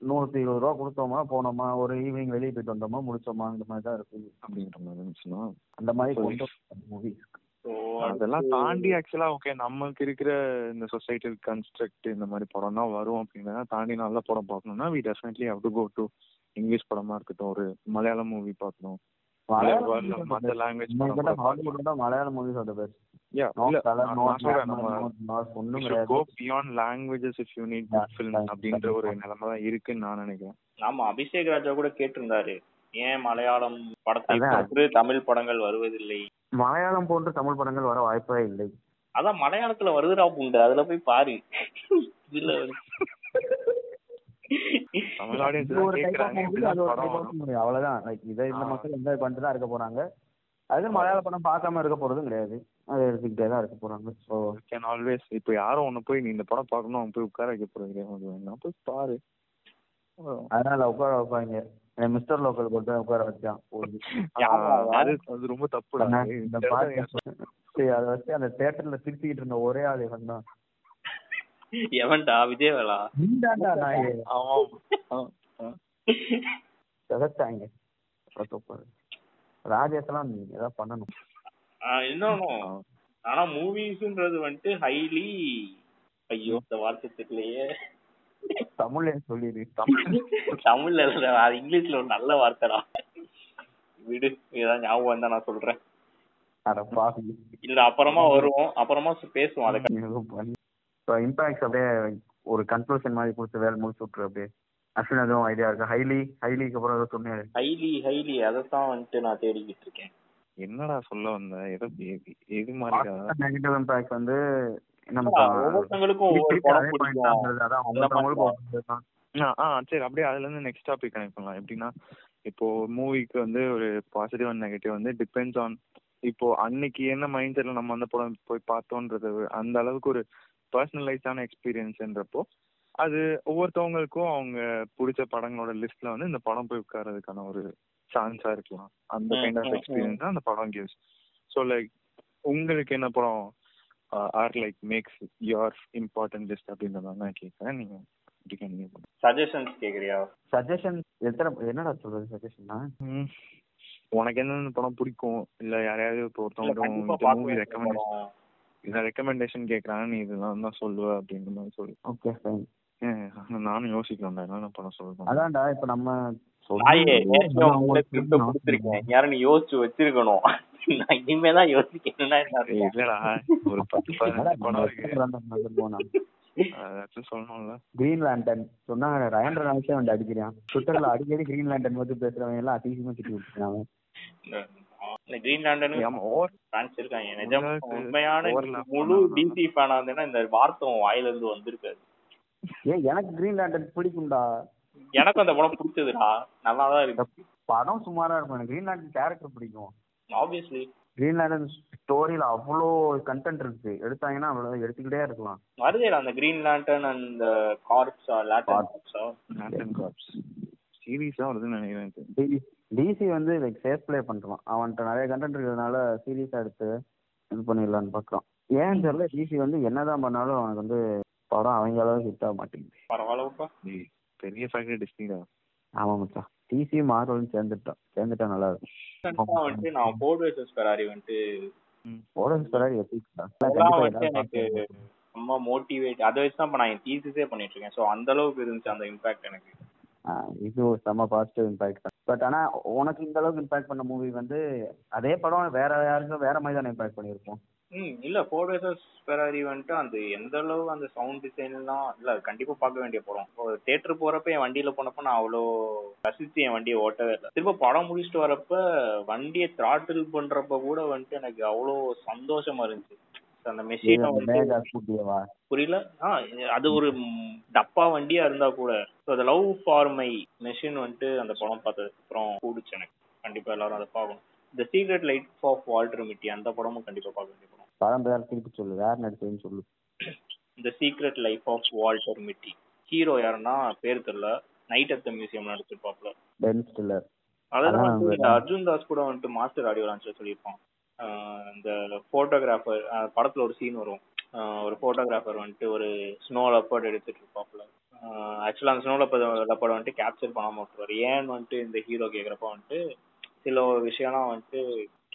நூற்றி இருபது ரூபா கொடுத்தோமா போனோமா ஒரு ஈவினிங் வெளியே போயிட்டு வந்தோமா முடிச்சோமா இந்த மாதிரி தான் இருக்கு அப்படிங்கிற மாதிரி இருந்துச்சுன்னா அந்த மாதிரி மூவி ஸோ அதெல்லாம் தாண்டி ஆக்சுவலா ஓகே நமக்கு இருக்கிற இந்த சொசைட்டல் கன்ஸ்ட்ரக்ட் இந்த மாதிரி படம் தான் வரும் அப்படின்றத தாண்டி நல்ல படம் பார்க்கணும்னா we definitely have to go to English படமா இருக்கட்டும் ஒரு மலையாளம் மூவி பார்க்கணும். மற்ற language Malayalam movies are the best யா அப்படின்ற ஒரு நிலைமை தான் இருக்குன்னு நான் நினைக்கிறேன். ஆமா அபிஷேக் ராஜா கூட கேட்டிருந்தாரு ஏன் மலையாளம் படத்தை தமிழ் படங்கள் வருவதில்லை? மலையாளம் போன்ற தமிழ் படங்கள் வர வாய்ப்பே இல்லை. அதான் மலையாளத்துல வருதுடா புண்டு அதுல போய் பாரு. இதுல அவ்வளவுதான். லைக் இதை இந்த. மக்கள் என்ஜாய் பண்ணிட்டு தான் இருக்க போறாங்க. அது மலையாள படம் பார்க்காம இருக்க போறதும் கிடையாது. அது எடுத்துக்கிட்டே தான் இருக்க போறாங்க. ஸோ You can always இப்போ யாரும் ஒண்ணு போய் நீ இந்த படம் பார்க்கணும் அவன் போய் உட்கார வைக்க போறது கிடையாது. போய் பாரு. அதனால உட்கார வைப்பாங்க. மிஸ்டர் லோக்கல் போய் உட்கார வச்சான். அது ரொம்ப தப்புடா. இந்த பாட்டு சரி, அதை வச்சு அந்த தேட்டர்ல சிரிச்சுக்கிட்டு இருந்த ஒரே ஆள் இவன் தான். எவன்டா? விஜயவேலா நீதான்டா நாயே. ஆமாம் ஆ, ஆ. சிதைச்சாங்க ராஜேஷ் எல்லாம் நீ ஏதாவது பண்ணணும். ஆஹ் இன்னொன்னும் ஆனா மூவிஸ்ன்றது வந்துட்டு ஹைலி ஐயோ இந்த வார்த்தை தெரியலையே. தமிழ்ல சொல்லிடு தமிழ்ல இல்ல அது இங்கிலீஷ்ல ஒரு நல்ல வார்த்தைடா. விடு ஏதாவது ஞாபகம் வந்தா நான் சொல்றேன். இல்ல அப்புறமா வருவோம். அப்புறமா பேசுவோம் அதை ஸோ இம்பாக்ட்ஸ் அப்படியே ஒரு கன்க்ளூஷன் மாதிரி கொடுத்து வேலை முடிச்சு விட்டுரு அப்படியே. அஸ்வின் எதுவும் ஐடியா இருக்கு? ஹைலி ஹைலிக்கு அப்புறம் ஏதோ சொன்னேன் ஹைலி ஹைலி அதைத்தான் வந்துட்டு நான் தேடிக்கிட்டு இருக்கேன். என்னடா சொல்ல வந்த? எதை எது- எது மாதிரிடா நெகட்டிவ் இம்பாக்ட் வந்து ஒவ்வொருத்தங்களுக்கும் ஒவ்வொரு படம் பிடிக்கும். ஆ சரி அப்படியே அதுல இருந்து நெக்ஸ்ட் டாபிக் கனெக்ட் பண்ணலாம். எப்படின்னா இப்போ மூவிக்கு வந்து ஒரு பாசிட்டிவ் அண்ட் நெகட்டிவ் வந்து டிபெண்ட்ஸ் ஆன் இப்போ அன்னைக்கு என்ன மைண்ட் செட்ல நம்ம அந்த படம் போய் பார்த்தோன்றது அந்த அளவுக்கு ஒரு பர்சனலைஸ்டான எக்ஸ்பீரியன்ஸ்ன்றப்போ அது ஒவ்வொருத்தவங்களுக்கும் அவங்க பிடிச்ச படங்களோட லிஸ்ட்ல வந்து இந்த படம் போய் உட்கார்றதுக்கான ஒரு சான்ஸா இருக்கலாம். அந்த கைண்ட் ஆஃப் எக்ஸ்பீரியன்ஸ் தான் அந்த படம் கிவ்ஸ் ஸோ லைக் உங்களுக்கு என்ன படம் or like makes your important list அப்படின்றத நான் கேட்கறேன் நீங்க சஜஷன்ஸ் கேக்குறியா? சஜஷன் எத்தனை என்னடா சொல்றது சஜஷன்னா. உனக்கு என்னென்ன படம் பிடிக்கும்? இல்ல யாரையாவது இப்போ ஒருத்தவங்க மூவி ரெக்கமெண்டேஷன். இதை ரெக்கமெண்டேஷன் கேட்கறாங்க நீ இதெல்லாம் தான் சொல்லுவ அப்படின்ற மாதிரி சொல்லு. ஓகே ஃபைன் நானும் யோசிக்கலாம்டா என்னென்ன படம் சொல்லணும் அதான்டா இப்ப நம்ம யாரும் நீ யோசிச்சு வச்சிருக்கணும். நான் இனிமே தான் யோசிக்கணும்னா என்ன இல்லடா ஒரு பத்து பதினஞ்சு கிரீன் லேண்டன் சொன்னாங்க ரயன் ரெனால்ட்ஸே வந்து அடிக்கிறான்? ட்விட்டர்ல அடிக்கடி கிரீன் லேண்டன் பத்தி பேசுறவங்க எல்லாம் அதிகமா திட்டி ஃபேன்ஸ் இருக்காங்க. நிஜம் உண்மையான முழு. டிசி ஃபேனா இருந்தேன்னா இந்த வார்த்தை வாயில இருந்து வந்திருக்காது. ஏன் எனக்கு கிரீன் லேண்டன் பிடிக்கும்டா. எனக்கும் அந்த படம் பிடிச்சதுடா. நல்லா தான் இருக்கு படம் சுமாரா இருக்கும். எனக்கு கிரீன் லேண்டன் கேரக்டர் பிடிக்கும். ஆப்வியஸ்லி கிரீன் லேண்டன் ஸ்டோரியில அவ்வளோ கண்டென்ட் இருக்கு. எடுத்தாங்கன்னா அவ்வளோ எடுத்துக்கிட்டே இருக்கலாம். வருதேடா அந்த கிரீன் லேண்டன் அந்த கார்ப்ஸா லேண்டன் கார்ப்ஸா லேண்டன் கார்ப்ஸ் சீரீஸா வருதுன்னு நினைக்கிறேன். டிசி வந்து லைக் சேஃப் ப்ளே பண்றான் அவன்கிட்ட நிறைய கண்டென்ட் இருக்கிறதுனால சீரியஸா எடுத்து இது பண்ணிடலான்னு பார்க்கறான் ஏன்னு தெரியல டிசி வந்து என்னதான் பண்ணாலும் அவனுக்கு வந்து படம் அவங்க அளவுக்கு ஹிட் ஆக மாட்டேங்குது. பரவாயில்லப்பா. பெரிய ஃபேக்டரி டிஸ்னிடா ஆமா மச்சான். டிசி மார்வலும் சேர்ந்துட்டான் சேர்ந்துட்டா நல்லா இருக்கும். வந்துட்டு நான் ஃபோர்ட் வேர்சஸ் ஃபெராரி வந்துட்டு ஓரன்ஸ் ஃபெராரி எத்திக்ஸ்டா அதெல்லாம் வந்து எனக்கு ரொம்ப மோட்டிவேட் அதை வச்சு தான் நான் என் தீசிஸே பண்ணிட்டு இருக்கேன். ஸோ அந்த அளவுக்கு இருந்துச்சு அந்த இம்பாக்ட் எனக்கு. இது ஒரு செம்ம பாசிட்டிவ் இம்பாக்ட் தான். பட் ஆனா உனக்கு இந்த அளவுக்கு இம்பாக்ட் பண்ண மூவி வந்து அதே படம் வேற யாருக்கும் வேற மாதிரி தானே இம்பாக்ட் பண்ணியிருப்போம். ம் இல்ல ஃபோர்ட் வேர்சஸ் ஃபெராரி வந்துட்டு அந்த எந்த அளவு அந்த சவுண்ட் டிசைன்லாம் இல்ல கண்டிப்பா பார்க்க வேண்டிய படம். தேட்டர் போறப்ப என் வண்டியில போனப்ப நான் அவ்வளோ ரசிச்சு என் வண்டியை ஓட்டவே இல்லை. திரும்ப படம் முடிச்சுட்டு வரப்ப வண்டியை த்ராட்டில் பண்றப்ப கூட வந்துட்டு எனக்கு அவ்வளோ சந்தோஷமா இருந்துச்சு. அந்த மெஷினை வந்து புரியல? ஆ அது ஒரு டப்பா வண்டியா இருந்தா கூட. ஸோ அந்த லவ் ஃபார் மை மெஷின் வந்துட்டு அந்த படம் பார்த்ததுக்கு அப்புறம் கூடுச்சு எனக்கு. கண்டிப்பா எல்லாரும் அதை பார்க்கணும். The secret light of Walter Mitty அந்த படமும் கண்டிப்பா பார்க்க வேண்டிய பேர் திருப்பி சொல்லு வேற நடிச்சதுன்னு சொல்லு. The secret life of Walter Mitty hero யாருன்னா பேர் தெரியல. நைட் அட் த மியூசியம் நடிச்சிருப்பாப்ல. பென் ஸ்டில்லர் அதான் இந்த. அர்ஜுன் தாஸ் கூட வந்துட்டு மாஸ்டர் ஆடியோ லான்ச்ல சொல்லியிருப்பான். இந்த போட்டோகிராஃபர் படத்துல ஒரு சீன் வரும். ஒரு போட்டோகிராஃபர் வந்துட்டு ஒரு ஸ்னோ லெப்பர்ட் எடுத்துட்டு இருப்பாப்ல. ஆக்சுவலா அந்த ஸ்னோ லெப்பர்ட் லெப்பர்ட் வந்துட்டு கேப்சர் பண்ணாம விட்டுருவாரு. ஏன்னு வந்துட்டு இந்த ஹீரோ கேக்குறப்ப வந்துட்டு சில விஷயம்லாம் வந்துட்டு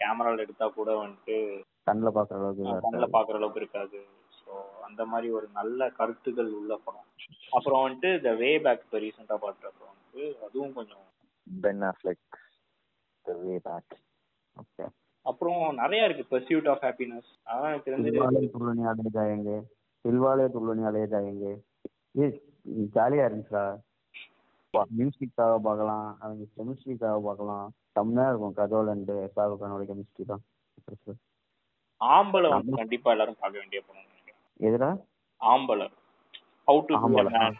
கேமரால எடுத்தா கூட வந்துட்டு கண்ணில் பார்க்குற அளவுக்கு கண்ணில். பாக்குற அளவுக்கு இருக்காது. ஸோ அந்த மாதிரி ஒரு நல்ல கருத்துக்கள் உள்ள படம். அப்புறம் வந்துட்டு இந்த வே பேக் இப்போ ரீசெண்டாக பார்த்தப்ப வந்துட்டு அதுவும் கொஞ்சம் Ben Affleck the way back okay அப்புறம் நிறைய இருக்கு. பர்சியூட் ஆஃப் ஹாப்பினஸ் அதான் எனக்கு தெரிஞ்சு துள்ளனி அலே ஜாயங்கே. சில்வாலே துள்ளனி அலே ஜாயங்கே. ஏ ஜாலியாக இருந்துச்சுடா. மியூசிக்காக பார்க்கலாம் அவங்க கெமிஸ்ட்ரிக்காக பார்க்கலாம் செம்மையாக இருக்கும். கஜோல் அண்டு ஷாருக் கானோட கெமிஸ்ட்ரி தான். ஆம்பளை வந்து கண்டிப்பா எல்லாரும் பார்க்க வேண்டிய படம். எதுடா? ஆம்பளை. ஹவு டு ஆம்பளை, மேன்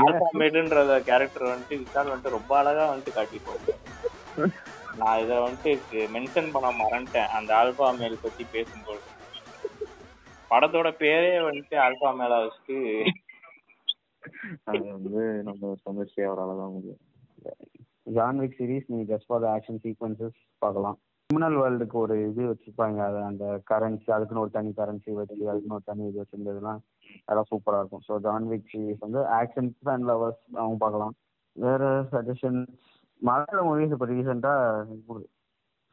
ஆல்பா மேடுன்றத கேரக்டர் வந்துட்டு விசால் வந்துட்டு ரொம்ப அழகா வந்துட்டு காட்டிட்டு நான் இதை வந்துட்டு மென்ஷன் பண்ண மறந்துட்டேன். அந்த ஆல்பா மேல் பத்தி பேசும்போது. படத்தோட பேரே வந்துட்டு ஆல்பா மேல வச்சுட்டு. அது வந்து நம்ம சமர்ச்சி அவரால் தான் முடியும். ஜான் விக் சீரிஸ் நீ ஜஸ்ட் ஃபார் ஆக்ஷன் சீக்வன்சஸ் பார்க்கலாம். கிரிமினல் வேர்ல்டுக்கு ஒரு இது வச்சிருப்பாங்க. அது அந்த கரன்சி அதுக்குன்னு ஒரு தனி கரன்சி வச்சு அதுக்குன்னு ஒரு தனி இது வச்சிருந்ததுலாம் அதெல்லாம் சூப்பராக இருக்கும். ஸோ ஜான் விக் சீரிஸ் வந்து ஆக்ஷன் ஃபேன் லவர்ஸ் அவங்க பார்க்கலாம். வேற சஜஷன்ஸ் மலையாள மூவிஸ் இப்போ ரீசெண்டாக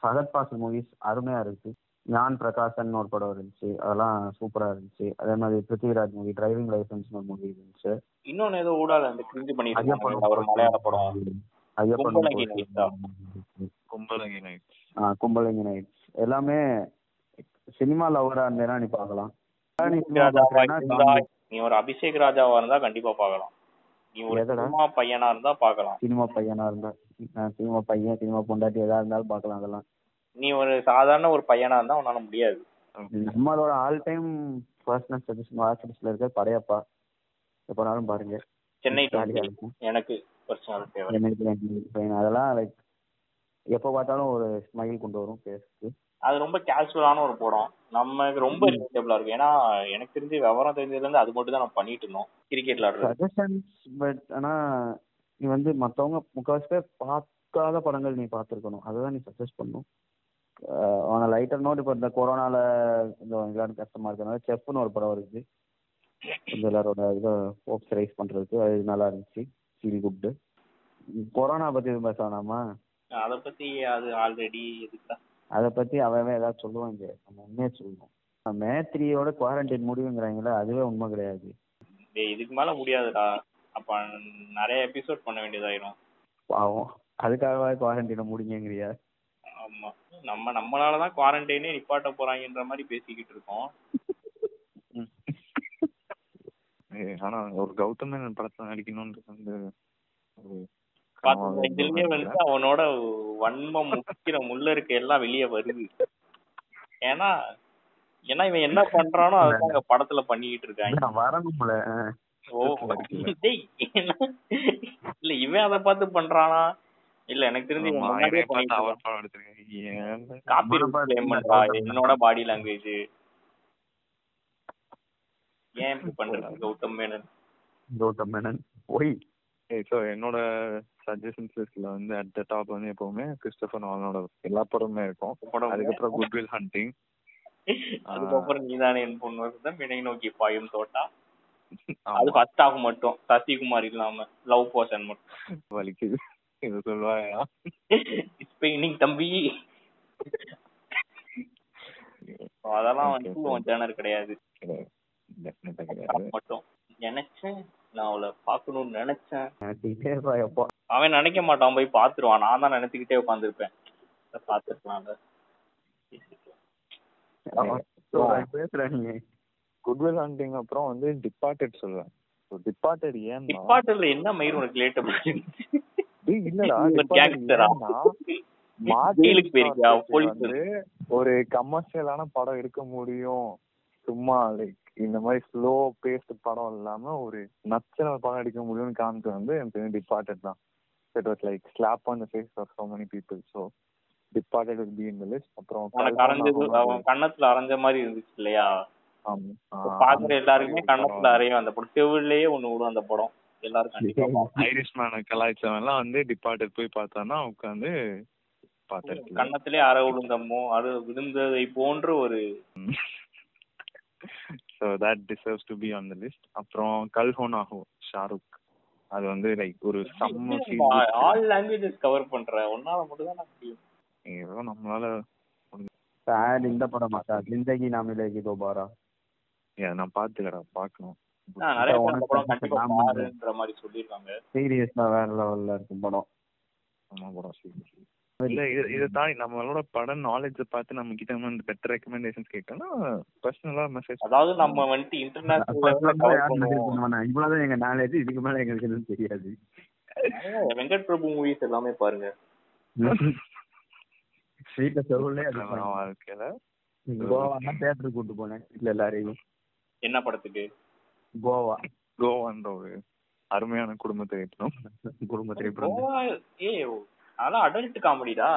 ஃபகத் பாசில் மூவிஸ் அருமையாக இருக்கு. ஞான் பிரகாசன் ஒரு படம் இருந்துச்சு. அதெல்லாம் சூப்பராக இருந்துச்சு. அதே மாதிரி பிருத்திவிராஜ் மூவி டிரைவிங் லைசன்ஸ் ஒரு மூவி இருந்துச்சு. இன்னொன்னு ஏதோ ஊடால அந்த கிரிஞ்சு பண்ணிட்டு ஐயப்பன் ஒரு மலையாள படம். ஐயப்பன் கும்பலங்கி நைட்டா? கும்பலங்கி நைட் ஆ கும்பலிங்க நைட்ஸ் எல்லாமே சினிமா லவரா இருந்தேன்னா நீ பார்க்கலாம். நீ இருந்தா ஒரு அபிஷேக் ராஜாவா இருந்தா கண்டிப்பா பார்க்கலாம். நீ ஒரு? சினிமா பையனா இருந்தா பார்க்கலாம். சினிமா பையனா இருந்தா சினிமா பையன் சினிமா பொண்டாட்டி எதா இருந்தாலும் பார்க்கலாம் அதெல்லாம். நீ ஒரு சாதாரண ஒரு பையனா இருந்தா உன்னால முடியாது. நம்மளோட ஆல் டைம் பர்சனல் சஜஷன் வாட்ஸ்அப்ஸ்ல இருக்க படையப்பா. எப்போனாலும் பாருங்க. சென்னை ஜாலியா 20 இருக்கும். எனக்கு பர்சனல். அதெல்லாம் லைக் எப்போ பார்த்தாலும் ஒரு ஸ்மைல் கொண்டு வரும் ஃபேஸ்க்கு அது ரொம்ப கேஷுவலான ஒரு படம். நமக்கு ரொம்ப ரிலேட்டபிளா இருக்கும் ஏன்னா எனக்கு தெரிஞ்சு விவரம் தெரிஞ்சதுல இருந்து அது மட்டும் தான் நம்ம பண்ணிட்டு இருந்தோம். கிரிக்கெட் சஜஷன்ஸ் பட் ஆனா நீ வந்து மத்தவங்க முக்கால்வாசி பேர் பார்க்காத படங்கள் நீ பார்த்துருக்கணும். அதுதான் நீ சஜஸ்ட் பண்ணும். ஆன லைட்டர் நோட் இப்போ இந்த கொரோனால கொஞ்சம் விளையாட கஷ்டமா இருக்கனால செஃப்னு ஒரு படம் இருக்கு கொஞ்சம் எல்லாரோட இதை ஹோப்ஸ் ரைஸ் பண்றதுக்கு. அது நல்லா இருந்துச்சு. ஃபீல் குட் கொரோனா பத்தி பேச வேணாமா? அதை பத்தி அது ஆல்ரெடி அதை பத்தி அவன் ஏதாவது சொல்லுவாங்க நம்ம உண்மையே சொல்லணும். மே த்ரீயோட குவாரண்டைன் முடிவுங்கிறாங்களே அதுவே உண்மை கிடையாது. டேய் இதுக்கு மேல முடியாதுடா. அப்ப நிறைய எபிசோட் பண்ண வேண்டியதாயிரும். பாவம். அதுக்காகவே குவாரண்டைனை முடிங்கங்கிறியா? ஆமா. நம்ம நம்மளாலதான் குவாரண்டைனே நிப்பாட்ட போறாங்கன்ற மாதிரி பேசிக்கிட்டு இருக்கோம். ஏய், ஆனா ஒரு கௌதம் மேனன் படத்துல நடிக்கணும்ன்றது வந்து இதுலயே வந்து அவனோட வன்மம் முக்கிற முள்ள இருக்க எல்லாம் வெளியே வருது. ஏன்னா ஏன்னா இவன் என்ன பண்றானோ அதான் அங்க படத்துல பண்ணிக்கிட்டு இருக்காங்க. நான் வரணும்ல ஓ டேய் என்ன? இல்ல இவன் அதை பார்த்து பண்றானா? இல்ல எனக்கு தெரிஞ்சு என்னோட பாடி லாங்குவேஜ் ஏன் இப்படி பண்றது கௌதம் மேனன்? கௌதம் மேனன்? ஒய் என்னோட சஜஷன்ஸ் லிஸ்ட்ல வந்து அட் த டாப் வந்து எப்பவுமே கிறிஸ்டபர் நாலனோட எல்லா படமுமே இருக்கும். அதுக்கப்புறம் குட்வில் ஹண்டிங் அதுக்கப்புறம் நீதானே என் பொண்ணு வருஷம் வினை நோக்கி பாயும் தோட்டா. அது ஃபர்ஸ்ட் ஹாஃப் மட்டும். சசிகுமார் இல்லாம லவ் போர்ஷன் மட்டும். வலிக்குது இது சொல்லுவாயா? ஸ்பெயினிங் தம்பி. அதெல்லாம் வந்து கிடையாது. Definitely கிடையாது. மட்டும். நினைச்சேன். நான் அவளை பார்க்கணும்னு நினைச்சேன். அவன் நினைக்க மாட்டான். போய் பாத்துருவான் நான் தான் நினைச்சுக்கிட்டே உட்காந்துருப்பேன் பாத்துருக்கலாம்ல குட்வில் ஹண்டிங் அப்புறம் வந்து டிபார்ட்டட் சொல்லுவேன். டிபார்ட்டட் ஏன்னா டிபார்ட்டர்ல என்ன மயிர் உனக்கு லேட்டபிள் டேய், இல்லடா போயிருக்கியா? போலீஸ் வந்து. ஒரு கமர்ஷியலான படம் எடுக்க முடியும். சும்மா லைக் இந்த மாதிரி ஸ்லோ பேஸ்ட் படம் இல்லாம ஒரு நச்சன படம் எடுக்க முடியும்னு காமிச்சு வந்து எனக்கு தெரிஞ்சு டிபார்ட்டட் தான். It was like slap on the face of so many people so departed will be in the list அப்புறம் கண்ணத்துல அரைஞ்ச மாதிரி இருந்துச்சு இல்லையா? பாக்குற எல்லாருக்குமே கண்ணத்துல அறையும் அந்த படம். செவிலேயே ஒண்ணு விடும் அந்த படம். எல்லாரும் பார்ப்பாங்க. ஐரிஷ் மேன கலாய்ச்சவன்லாம் வந்து டிபார்ட்டட் போய் பார்த்தான்னா உட்காந்து கன்னத்திலே அரை விழுந்தமோ அது விழுந்ததை போன்ற ஒரு so that deserves to be on the list அப்புறம் கல்ஹோன் ஆகும் ஷாருக் அது வந்து லைக் ஒரு செம்ம ஆல் லாங்குவேஜஸ் கவர் பண்ற. ஒன்னால மட்டும் தான் முடியும். ஏதோ நம்மளால சார் இந்த படம் மாட்டா. ஜிந்தகி நாமிலேகி தோபாரா? ஏ, நான் பார்த்துக்கடா பார்க்கணும். ஆஹ் நிறைய பேர் அந்த படம் உனக்கு கண்டிப்பா நாம பாருன்ற மாதிரி சொல்லிருக்காங்க சீரியஸா வேற லெவல்ல இருக்கும் படம். ஆமா படம் seriously. இல்ல இது தாண்டி நம்மளோட படம் நாலேஜ் பார்த்து நம்ம கிட்ட வந்து பெட்டர் ரெக்கமெண்டேஷன்ஸ் கேட்கணும் பர்சனலா மெசேஜ் அதாவது நம்ம வந்துட்டு இன்டர்நேஷனல் இவ்வளவுதான் எங்க நாலேஜ் இதுக்கு மேல எங்களுக்கு எதுவும் தெரியாது. வெங்கட் பிரபு மூவிஸ் எல்லாமே பாருங்க. வீட்டுல செவ்வளே அது வாழ்க்கையில கோவா தேட்டருக்கு கூட்டு போனேன் வீட்டுல எல்லாரையும். என்ன படத்துக்கு? கோவா. கோவான்ற ஒரு அருமையான குடும்ப திரைப்படம் குடும்ப திரைப்படம் அதெல்லாம் அடல்ட் காமெடிடா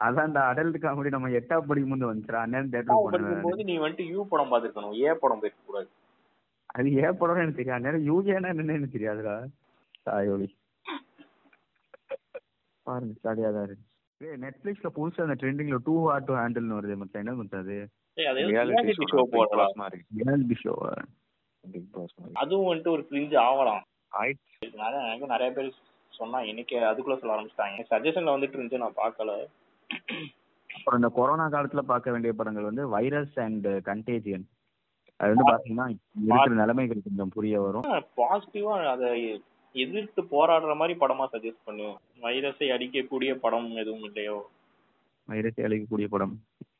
அதான்டா அடல்ட் காமெடி நம்ம எட்டாவது படிக்கும் போது வந்துச்சுடா அண்ணன் தேட்டருக்கு போனேன் படிக்கும்போது நீ வந்துட்டு யூ படம் பார்த்திருக்கணும். ஏ படம் போயிருக்க கூடாது அது ஏன் படம் எனக்கு தெரியாது. அந்நேரம் யூஜேனா என்னன்னு எனக்கு தெரியாதுடா. தாயோலி பாருங்க ஸ்டடியா தான் இருக்கு. ஏய் நெட்ஃபிளிக்ஸ்ல புதுசா அந்த ட்ரெண்டிங்ல டூ ஹார்ட் டு ஹேண்டில்னு வருது மத்த என்ன ஏய், அது ரியாலிட்டி ஷோ போடுறா மாதிரி. ரியாலிட்டி ஷோ பிக் பாஸ் மாதிரி. அதுவும் வந்துட்டு ஒரு கிரிஞ்சு ஆகலாம். ஆயிடுச்சு. நிறைய பேர் சொன்னா இன்னைக்கு அதுக்குள்ள சொல்ல ஆரம்பிச்சிட்டாங்க. சஜஷன்ல வந்துட்டு இருந்துச்சு நான் பார்க்கல. அப்புறம் இந்த கொரோனா காலத்துல பார்க்க வேண்டிய படங்கள் வந்து வைரஸ் அண்ட் கண்டேஜியன் அது வந்து பாத்தீங்கன்னா இருக்கிற நிலைமைகள் கொஞ்சம் புரிய வரும். பாசிட்டிவா அதை எதிர்த்து போராடுற மாதிரி படமா சஜஸ்ட் பண்ணுவேன். வைரஸை அடிக்கக்கூடிய படம் எதுவும் இல்லையோ. வைரஸை அழிக்கக்கூடிய படம்.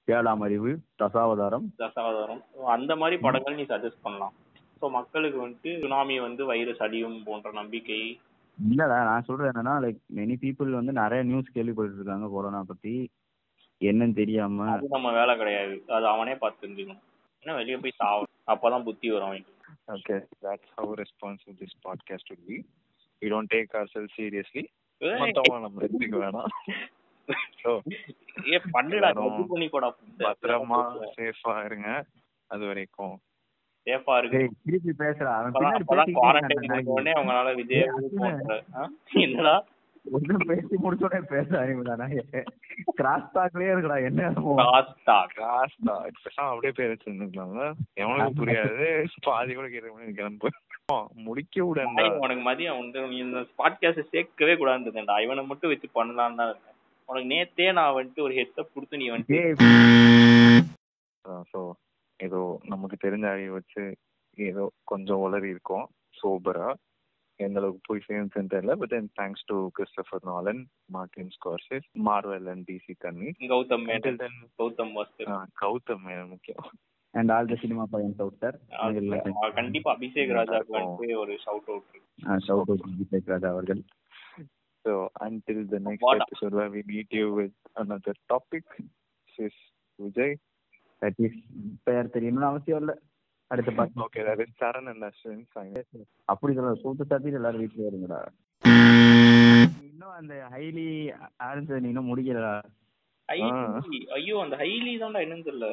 ஏழாம் அறிவு தசாவதாரம். தசாவதாரம். அந்த மாதிரி படங்கள் நீ சஜஸ்ட் பண்ணலாம். ஸோ மக்களுக்கு வந்துட்டு சுனாமி வந்து வைரஸ் அடியும் போன்ற நம்பிக்கை இல்லடா நான் சொல்றது என்னன்னா லைக் மெனி பீப்புள் வந்து நிறைய நியூஸ் கேள்விப்பட்டு இருக்காங்க கொரோனா பத்தி. என்னன்னு தெரியாம. அது நம்ம வேலை கிடையாது. அது அவனே பார்த்து தெரிஞ்சுக்கணும். என்ன வெளியே போய் சாவணும் அப்பதான் புத்தி வரும் அவனுக்கு. Okay, that's how responsive this podcast would be. We don't take ourselves seriously. ஏய், மொத்தமா நம்ம எடுத்துக்க வேணாம். ஸோ ஏ பண்ணுடா பண்ணி போடா பத்திரமா சேஃபா இருங்க. அது வரைக்கும். சேஃபா இருக்கு. திருப்பி பேசுறா அவன் குவாரண்டைன் உடனே அவங்களால விஜய். என்னடா? ஒன்னும் பேசி முடிச்சோடனே பேச அறிவுதானா கிராஸ் டாக்லயே இருக்குடா என்ன காஸ்டா காஸ்டா இப்ப அப்படியே பேர் வச்சிருந்துக்கலாம்ல எவனுக்கு புரியாது. பாதி கூட கேட்க கிளம்பு. முடிக்க விடண்டா உனக்கு மதியம் வந்து நீ இந்த பாட்காஸ்ட் சேர்க்கவே கூடாதுடா இவனை மட்டும் வச்சு பண்ணலாம்னு தான் இருக்கேன் உனக்கு நேத்தே நான் வந்துட்டு ஒரு ஹெட்அப் கொடுத்து நீ வந்துட்டு ஸோ ஏதோ நமக்கு தெரிஞ்ச அறிவை வச்சு ஏதோ கொஞ்சம் உளறி இருக்கோம் சோபரா எந்த அளவுக்கு போய் சேர்ந்துன்னு தெரியல. But then thanks to Christopher Nolan Martin Scorsese Marvel and DC கன்னி கௌதம் Until மேனன் then, கௌதம் கௌதம் மேனன் முக்கியம். And all the cinema பையன் சவுட்டர் கண்டிப்பா அபிஷேக் வந்துட்டு ஒரு shout out shout out Vijay Raja அவர்கள். So until the next What- episode where we meet you with another is பெயர் தெரியணும்னு அவசியம் இல்ல. அடுத்த பாட்டு Okay, that is Saran and Ashwin signing. அப்படி சொல்ல சூத்து சாத்தி எல்லாரும் வீட்டுல இருங்கடா. இன்னும் அந்த ஹைலி ஆரம்பிச்சது நீ இன்னும் முடிக்கலடா. ஐயோ அந்த ஹைலி தான்டா என்னன்னு தெரியல.